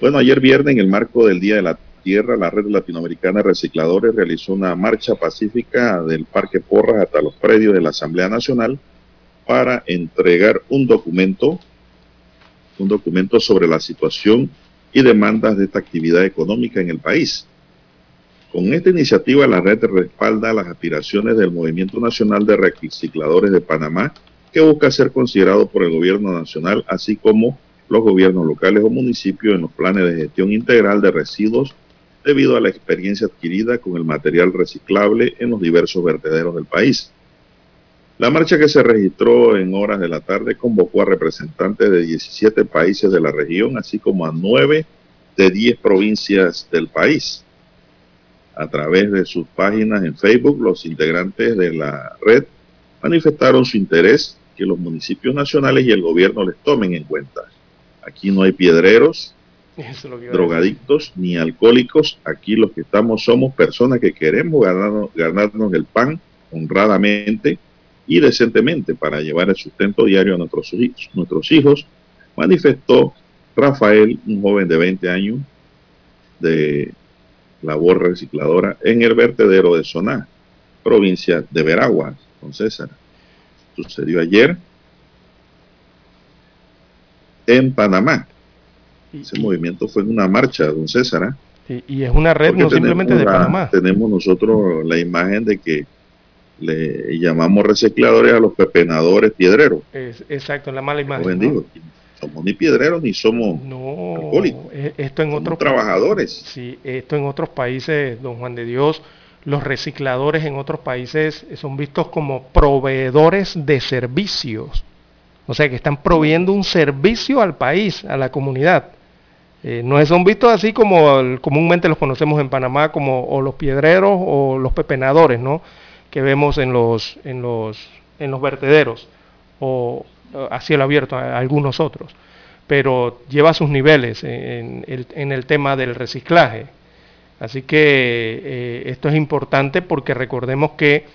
Bueno, ayer viernes, en el marco del Día de la Tierra, la Red Latinoamericana de Recicladores realizó una marcha pacífica del Parque Porras hasta los predios de la Asamblea Nacional para entregar un documento, un documento sobre la situación y demandas de esta actividad económica en el país. Con esta iniciativa, la red respalda las aspiraciones del Movimiento Nacional de Recicladores de Panamá, que busca ser considerado por el gobierno nacional, así como los gobiernos locales o municipios en los planes de gestión integral de residuos debido a la experiencia adquirida con el material reciclable en los diversos vertederos del país. La marcha que se registró en horas de la tarde convocó a representantes de 17 países de la región, así como a 9 de 10 provincias del país. A través de sus páginas en Facebook, los integrantes de la red manifestaron su interés que los municipios nacionales y el gobierno les tomen en cuenta. Aquí no hay piedreros, drogadictos ni alcohólicos. Aquí los que estamos somos personas que queremos ganarnos, ganarnos el pan honradamente y decentemente para llevar el sustento diario a nuestros, nuestros hijos, manifestó Rafael, un joven de 20 años de labor recicladora en el vertedero de Soná, provincia de Veraguas, con César. Sucedió ayer en Panamá. Ese movimiento fue en una marcha, don César. ¿ah? Y, es una red no simplemente de Panamá. Tenemos nosotros la imagen de que le llamamos recicladores a los pepenadores piedreros. exacto, la mala imagen. ¿no? Somos ni piedreros ni somos no, e, Esto en otros trabajadores. Sí, esto en otros países, don Juan de Dios, los recicladores en otros países son vistos como proveedores de servicios. O sea, que están proveyendo un servicio al país, a la comunidad. Eh, no son vistos así como comúnmente los conocemos en Panamá, como los piedreros o los pepenadores, ¿no? Que vemos en los, en los, en los vertederos o a cielo abierto, algunos otros. Pero lleva sus niveles en, el, tema del reciclaje. Así que eh, esto es importante porque recordemos que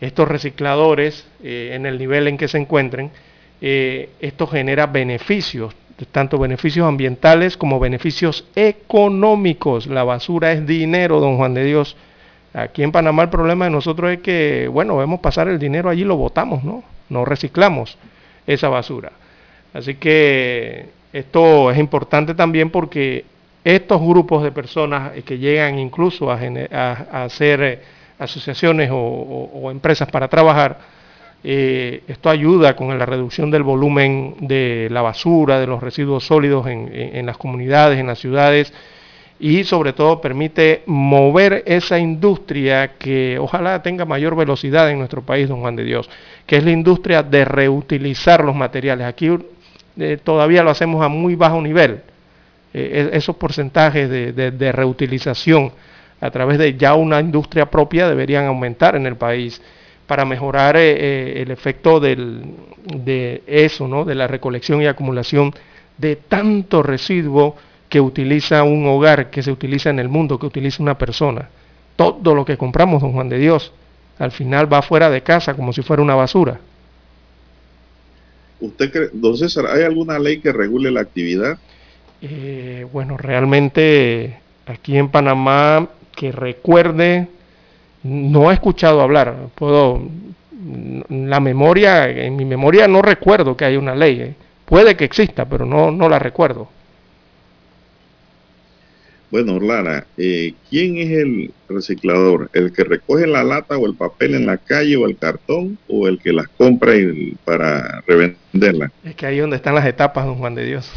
estos recicladores, eh, en el nivel en que se encuentren, esto genera beneficios tanto beneficios ambientales como beneficios económicos. La basura es dinero, don Juan de Dios. Aquí en Panamá el problema de nosotros es que, bueno, vemos pasar el dinero allí, lo botamos, ¿no? No reciclamos esa basura. Así que esto es importante también porque estos grupos de personas que llegan incluso a, hacer eh, asociaciones o empresas para trabajar, eh, esto ayuda con la reducción del volumen de la basura, de los residuos sólidos en, las comunidades, en las ciudades y sobre todo permite mover esa industria que ojalá tenga mayor velocidad en nuestro país, don Juan de Dios, que es la industria de reutilizar los materiales. Aquí eh, todavía lo hacemos a muy bajo nivel, eh, esos porcentajes de reutilización a través de ya una industria propia deberían aumentar en el país para mejorar eh, eh, el efecto de eso, ¿no? de la recolección y acumulación de tanto residuo que utiliza un hogar, que se utiliza en el mundo, que utiliza una persona. Todo lo que compramos, don Juan de Dios, al final va fuera de casa como si fuera una basura. ¿Usted cree, don César, hay alguna ley que regule la actividad? Eh, bueno, realmente aquí en Panamá, que recuerde, no he escuchado hablar. Puedo, la memoria, en mi memoria no recuerdo que haya una ley. ¿eh? Puede que exista, pero no, no la recuerdo. Bueno, Lara, eh, ¿quién es el reciclador? ¿El que recoge la lata o el papel en la calle o el cartón o el que las compra para revenderla? Es que ahí es donde están las etapas, don Juan de Dios.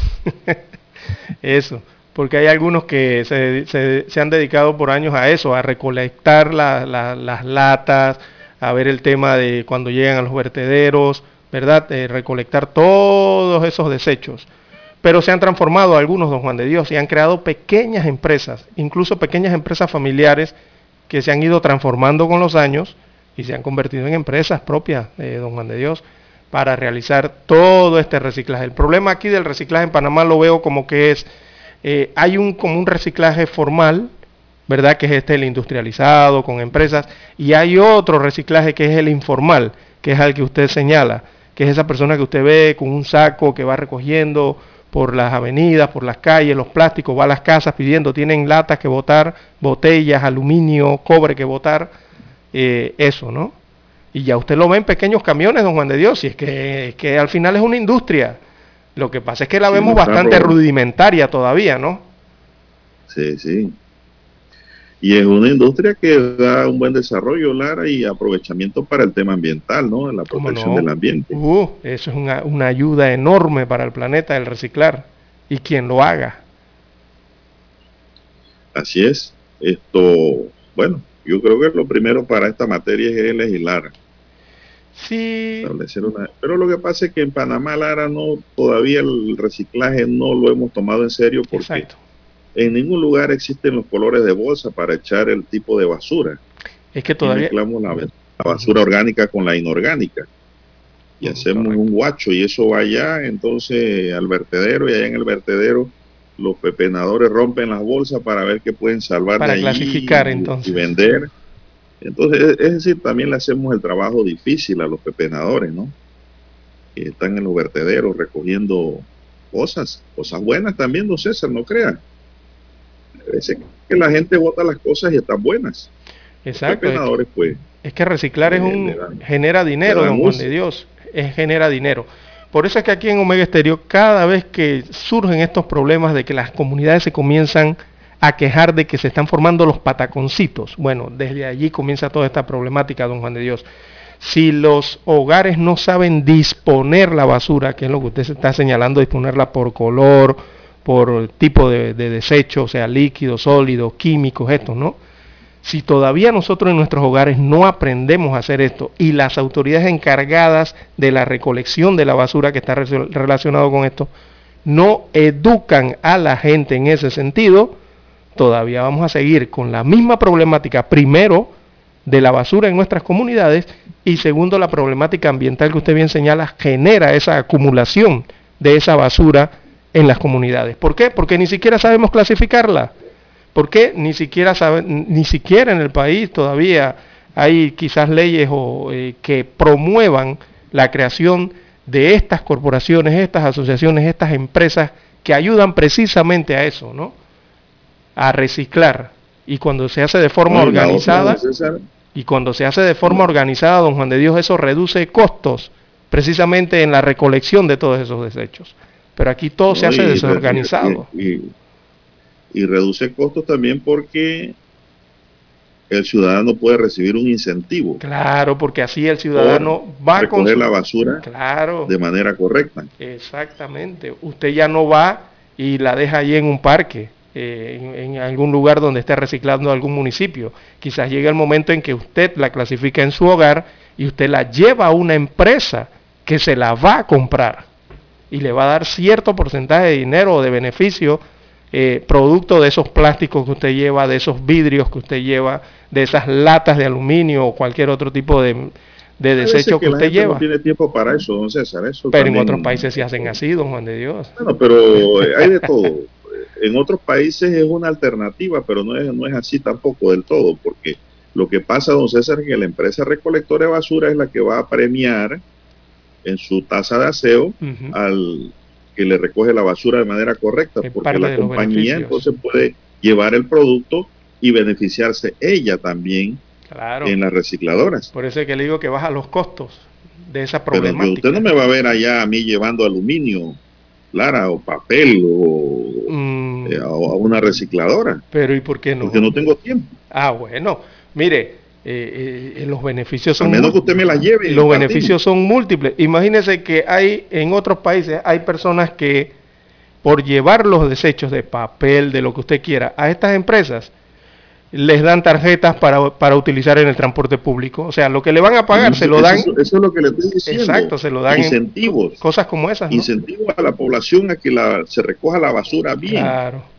Eso porque hay algunos que se, han dedicado por años a eso, a recolectar las latas, a ver el tema de cuando llegan a los vertederos, ¿verdad? recolectar todos esos desechos. Pero se han transformado algunos, don Juan de Dios, y han creado pequeñas empresas, incluso pequeñas empresas familiares que se han ido transformando con los años y se han convertido en empresas propias, de don Juan de Dios, para realizar todo este reciclaje. El problema aquí del reciclaje en Panamá lo veo como que es eh, hay un, como un reciclaje formal, ¿verdad? Que es este el industrializado con empresas, y hay otro reciclaje que es el informal, que es el que usted señala, que es esa persona que usted ve con un saco que va recogiendo por las avenidas, por las calles, los plásticos, va a las casas pidiendo, tienen latas que botar, botellas, aluminio, cobre que botar, eh, eso, ¿no? Y ya usted lo ve en pequeños camiones, don Juan de Dios, y es que, que al final es una industria. Lo que pasa es que la vemos bastante rudimentaria todavía, ¿no? Sí, sí. Y es una industria que da un buen desarrollo, Lara, y aprovechamiento para el tema ambiental, ¿no? La protección del ambiente. Uh, eso es una, una ayuda enorme para el planeta, el reciclar. Y quien lo haga. Así es. Esto, bueno, yo creo que lo primero para esta materia es legislar Sí. Pero lo que pasa es que en Panamá, Lara, no, todavía el reciclaje no lo hemos tomado en serio porque en ningún lugar existen los colores de bolsa para echar el tipo de basura. Es que todavía... mezclamos la, basura orgánica con la inorgánica y hacemos un guacho y eso va allá entonces al vertedero y allá en el vertedero los pepenadores rompen las bolsas para ver qué pueden salvar para clasificar entonces y vender Entonces, es decir, también le hacemos el trabajo difícil a los pepenadores, ¿no? Que están en los vertederos recogiendo cosas, cosas buenas también, don César, no crean. A veces que la gente vota las cosas y están buenas. Exacto. Los pepenadores, pues. Es que reciclar es un, genera dinero, don Juan de Dios, es, genera dinero. Por eso es que aquí en Omega Estéreo, cada vez que surgen estos problemas de que las comunidades se comienzan a quejar de que se están formando los pataconcitos, bueno, desde allí comienza toda esta problemática, don Juan de Dios. Si los hogares no saben disponer la basura, que es lo que usted está señalando, disponerla por color, por tipo de, de desecho, o sea, líquido, sólido, químicos, estos, ¿no? Si todavía nosotros en nuestros hogares no aprendemos a hacer esto y las autoridades encargadas de la recolección de la basura que está relacionado con esto no educan a la gente en ese sentido, todavía vamos a seguir con la misma problemática, primero, de la basura en nuestras comunidades y segundo, la problemática ambiental que usted bien señala genera esa acumulación de esa basura en las comunidades. ¿Por qué? Porque ni siquiera sabemos clasificarla. ¿Por qué? Ni siquiera, ni siquiera en el país todavía hay quizás leyes o, eh, que promuevan la creación de estas corporaciones, estas asociaciones, estas empresas que ayudan precisamente a eso, ¿no? A reciclar. Y cuando se hace de forma organizada, y cuando se hace de forma organizada, don Juan de Dios, eso reduce costos precisamente en la recolección de todos esos desechos. Pero aquí todo se hace desorganizado y reduce costos también porque el ciudadano puede recibir un incentivo. Claro, porque así el ciudadano va a recoger la basura claro, de manera correcta. Exactamente. Usted ya no va y la deja allí en un parque, eh, en, en, algún lugar donde esté reciclando algún municipio. Quizás llegue el momento en que usted la clasifica en su hogar y usted la lleva a una empresa que se la va a comprar y le va a dar cierto porcentaje de dinero o de beneficio eh, producto de esos plásticos que usted lleva, de esos vidrios que usted lleva, de esas latas de aluminio o cualquier otro tipo de, de desecho que, usted lleva. No tiene tiempo para eso, don César. Eso pero en otros países se hacen así, don Juan de Dios. Bueno, pero hay de todo. En otros países es una alternativa, pero no es, no es así tampoco del todo, porque lo que pasa, don César, es que la empresa recolectora de basura es la que va a premiar en su tasa de aseo al que le recoge la basura de manera correcta, porque la compañía entonces puede llevar el producto y beneficiarse ella también en las recicladoras. Por eso es que le digo que baja los costos de esa problemática. Pero usted no me va a ver allá a mí llevando aluminio, Lara, o papel, o, mm. eh, a una recicladora. Pero ¿y por qué no? Porque no tengo tiempo. Ah, bueno. Mire, eh, eh, los beneficios son menos que usted me la lleve los beneficios son múltiples imagínense que hay en otros países hay personas que por llevar los desechos de papel de lo que usted quiera a estas empresas les dan tarjetas para, para utilizar en el transporte público o sea lo que le van a pagar se lo dan eso, es lo que le estoy diciendo exacto se lo dan incentivos cosas como esas incentivos a la población a que la, se recoja la basura bien claro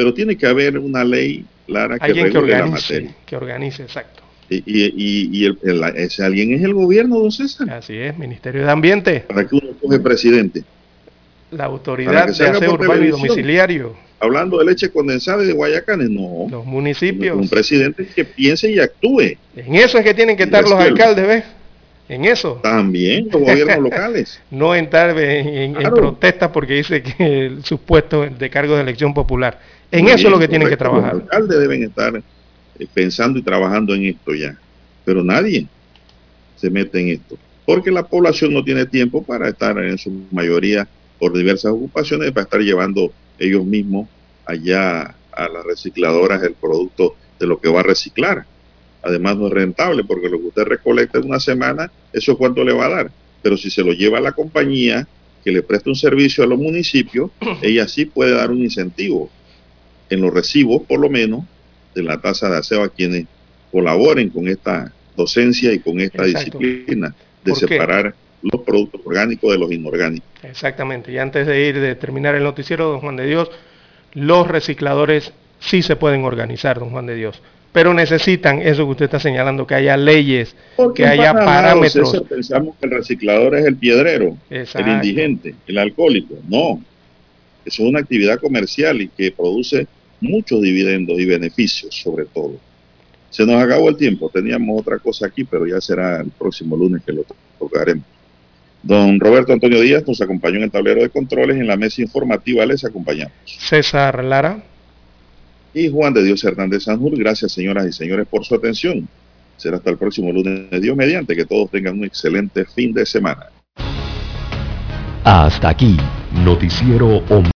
pero tiene que haber una ley clara que alguien que organice, que organice, exacto. Y, y, y el, ese alguien es el gobierno, don César. Así es, Ministerio de Ambiente. Para que uno coge presidente. La autoridad de aseo urbano y domiciliario. Hablando de leche condensada y de Guayacanes, no. Los municipios. Un presidente que piense y actúe. En eso es que tienen que estar los alcaldes, ¿ves? En eso. También los gobiernos locales. No entrar en, en, protesta porque dice que sus puestos de cargo de elección popular. En eso es lo que tienen que trabajar. Los alcaldes deben estar eh, pensando y trabajando en esto ya. Pero nadie se mete en esto. Porque la población no tiene tiempo para estar en su mayoría por diversas ocupaciones, para estar llevando ellos mismos allá a las recicladoras el producto de lo que va a reciclar. Además no es rentable porque lo que usted recolecta en una semana, eso cuánto le va a dar. Pero si se lo lleva a la compañía que le presta un servicio a los municipios, ella sí puede dar un incentivo en los recibos, por lo menos, de la tasa de aseo a quienes colaboren con esta docencia y con esta disciplina de separar los productos orgánicos de los inorgánicos. Exactamente. Y antes de ir, de terminar el noticiero, don Juan de Dios, los recicladores sí se pueden organizar, don Juan de Dios, pero necesitan eso que usted está señalando, que haya leyes, que haya parámetros. pensamos que el reciclador es el piedrero, el indigente, el alcohólico. No, eso es una actividad comercial y que produce muchos dividendos y beneficios sobre todo. Se nos acabó el tiempo, teníamos otra cosa aquí, pero ya será el próximo lunes que lo tocaremos. Don Roberto Antonio Díaz nos acompañó en el tablero de controles, en la mesa informativa les acompañamos. César Lara. Y Juan de Dios Hernández Sanjur, gracias señoras y señores por su atención. Será hasta el próximo lunes de Dios mediante, que todos tengan un excelente fin de semana. Hasta aquí, Noticiero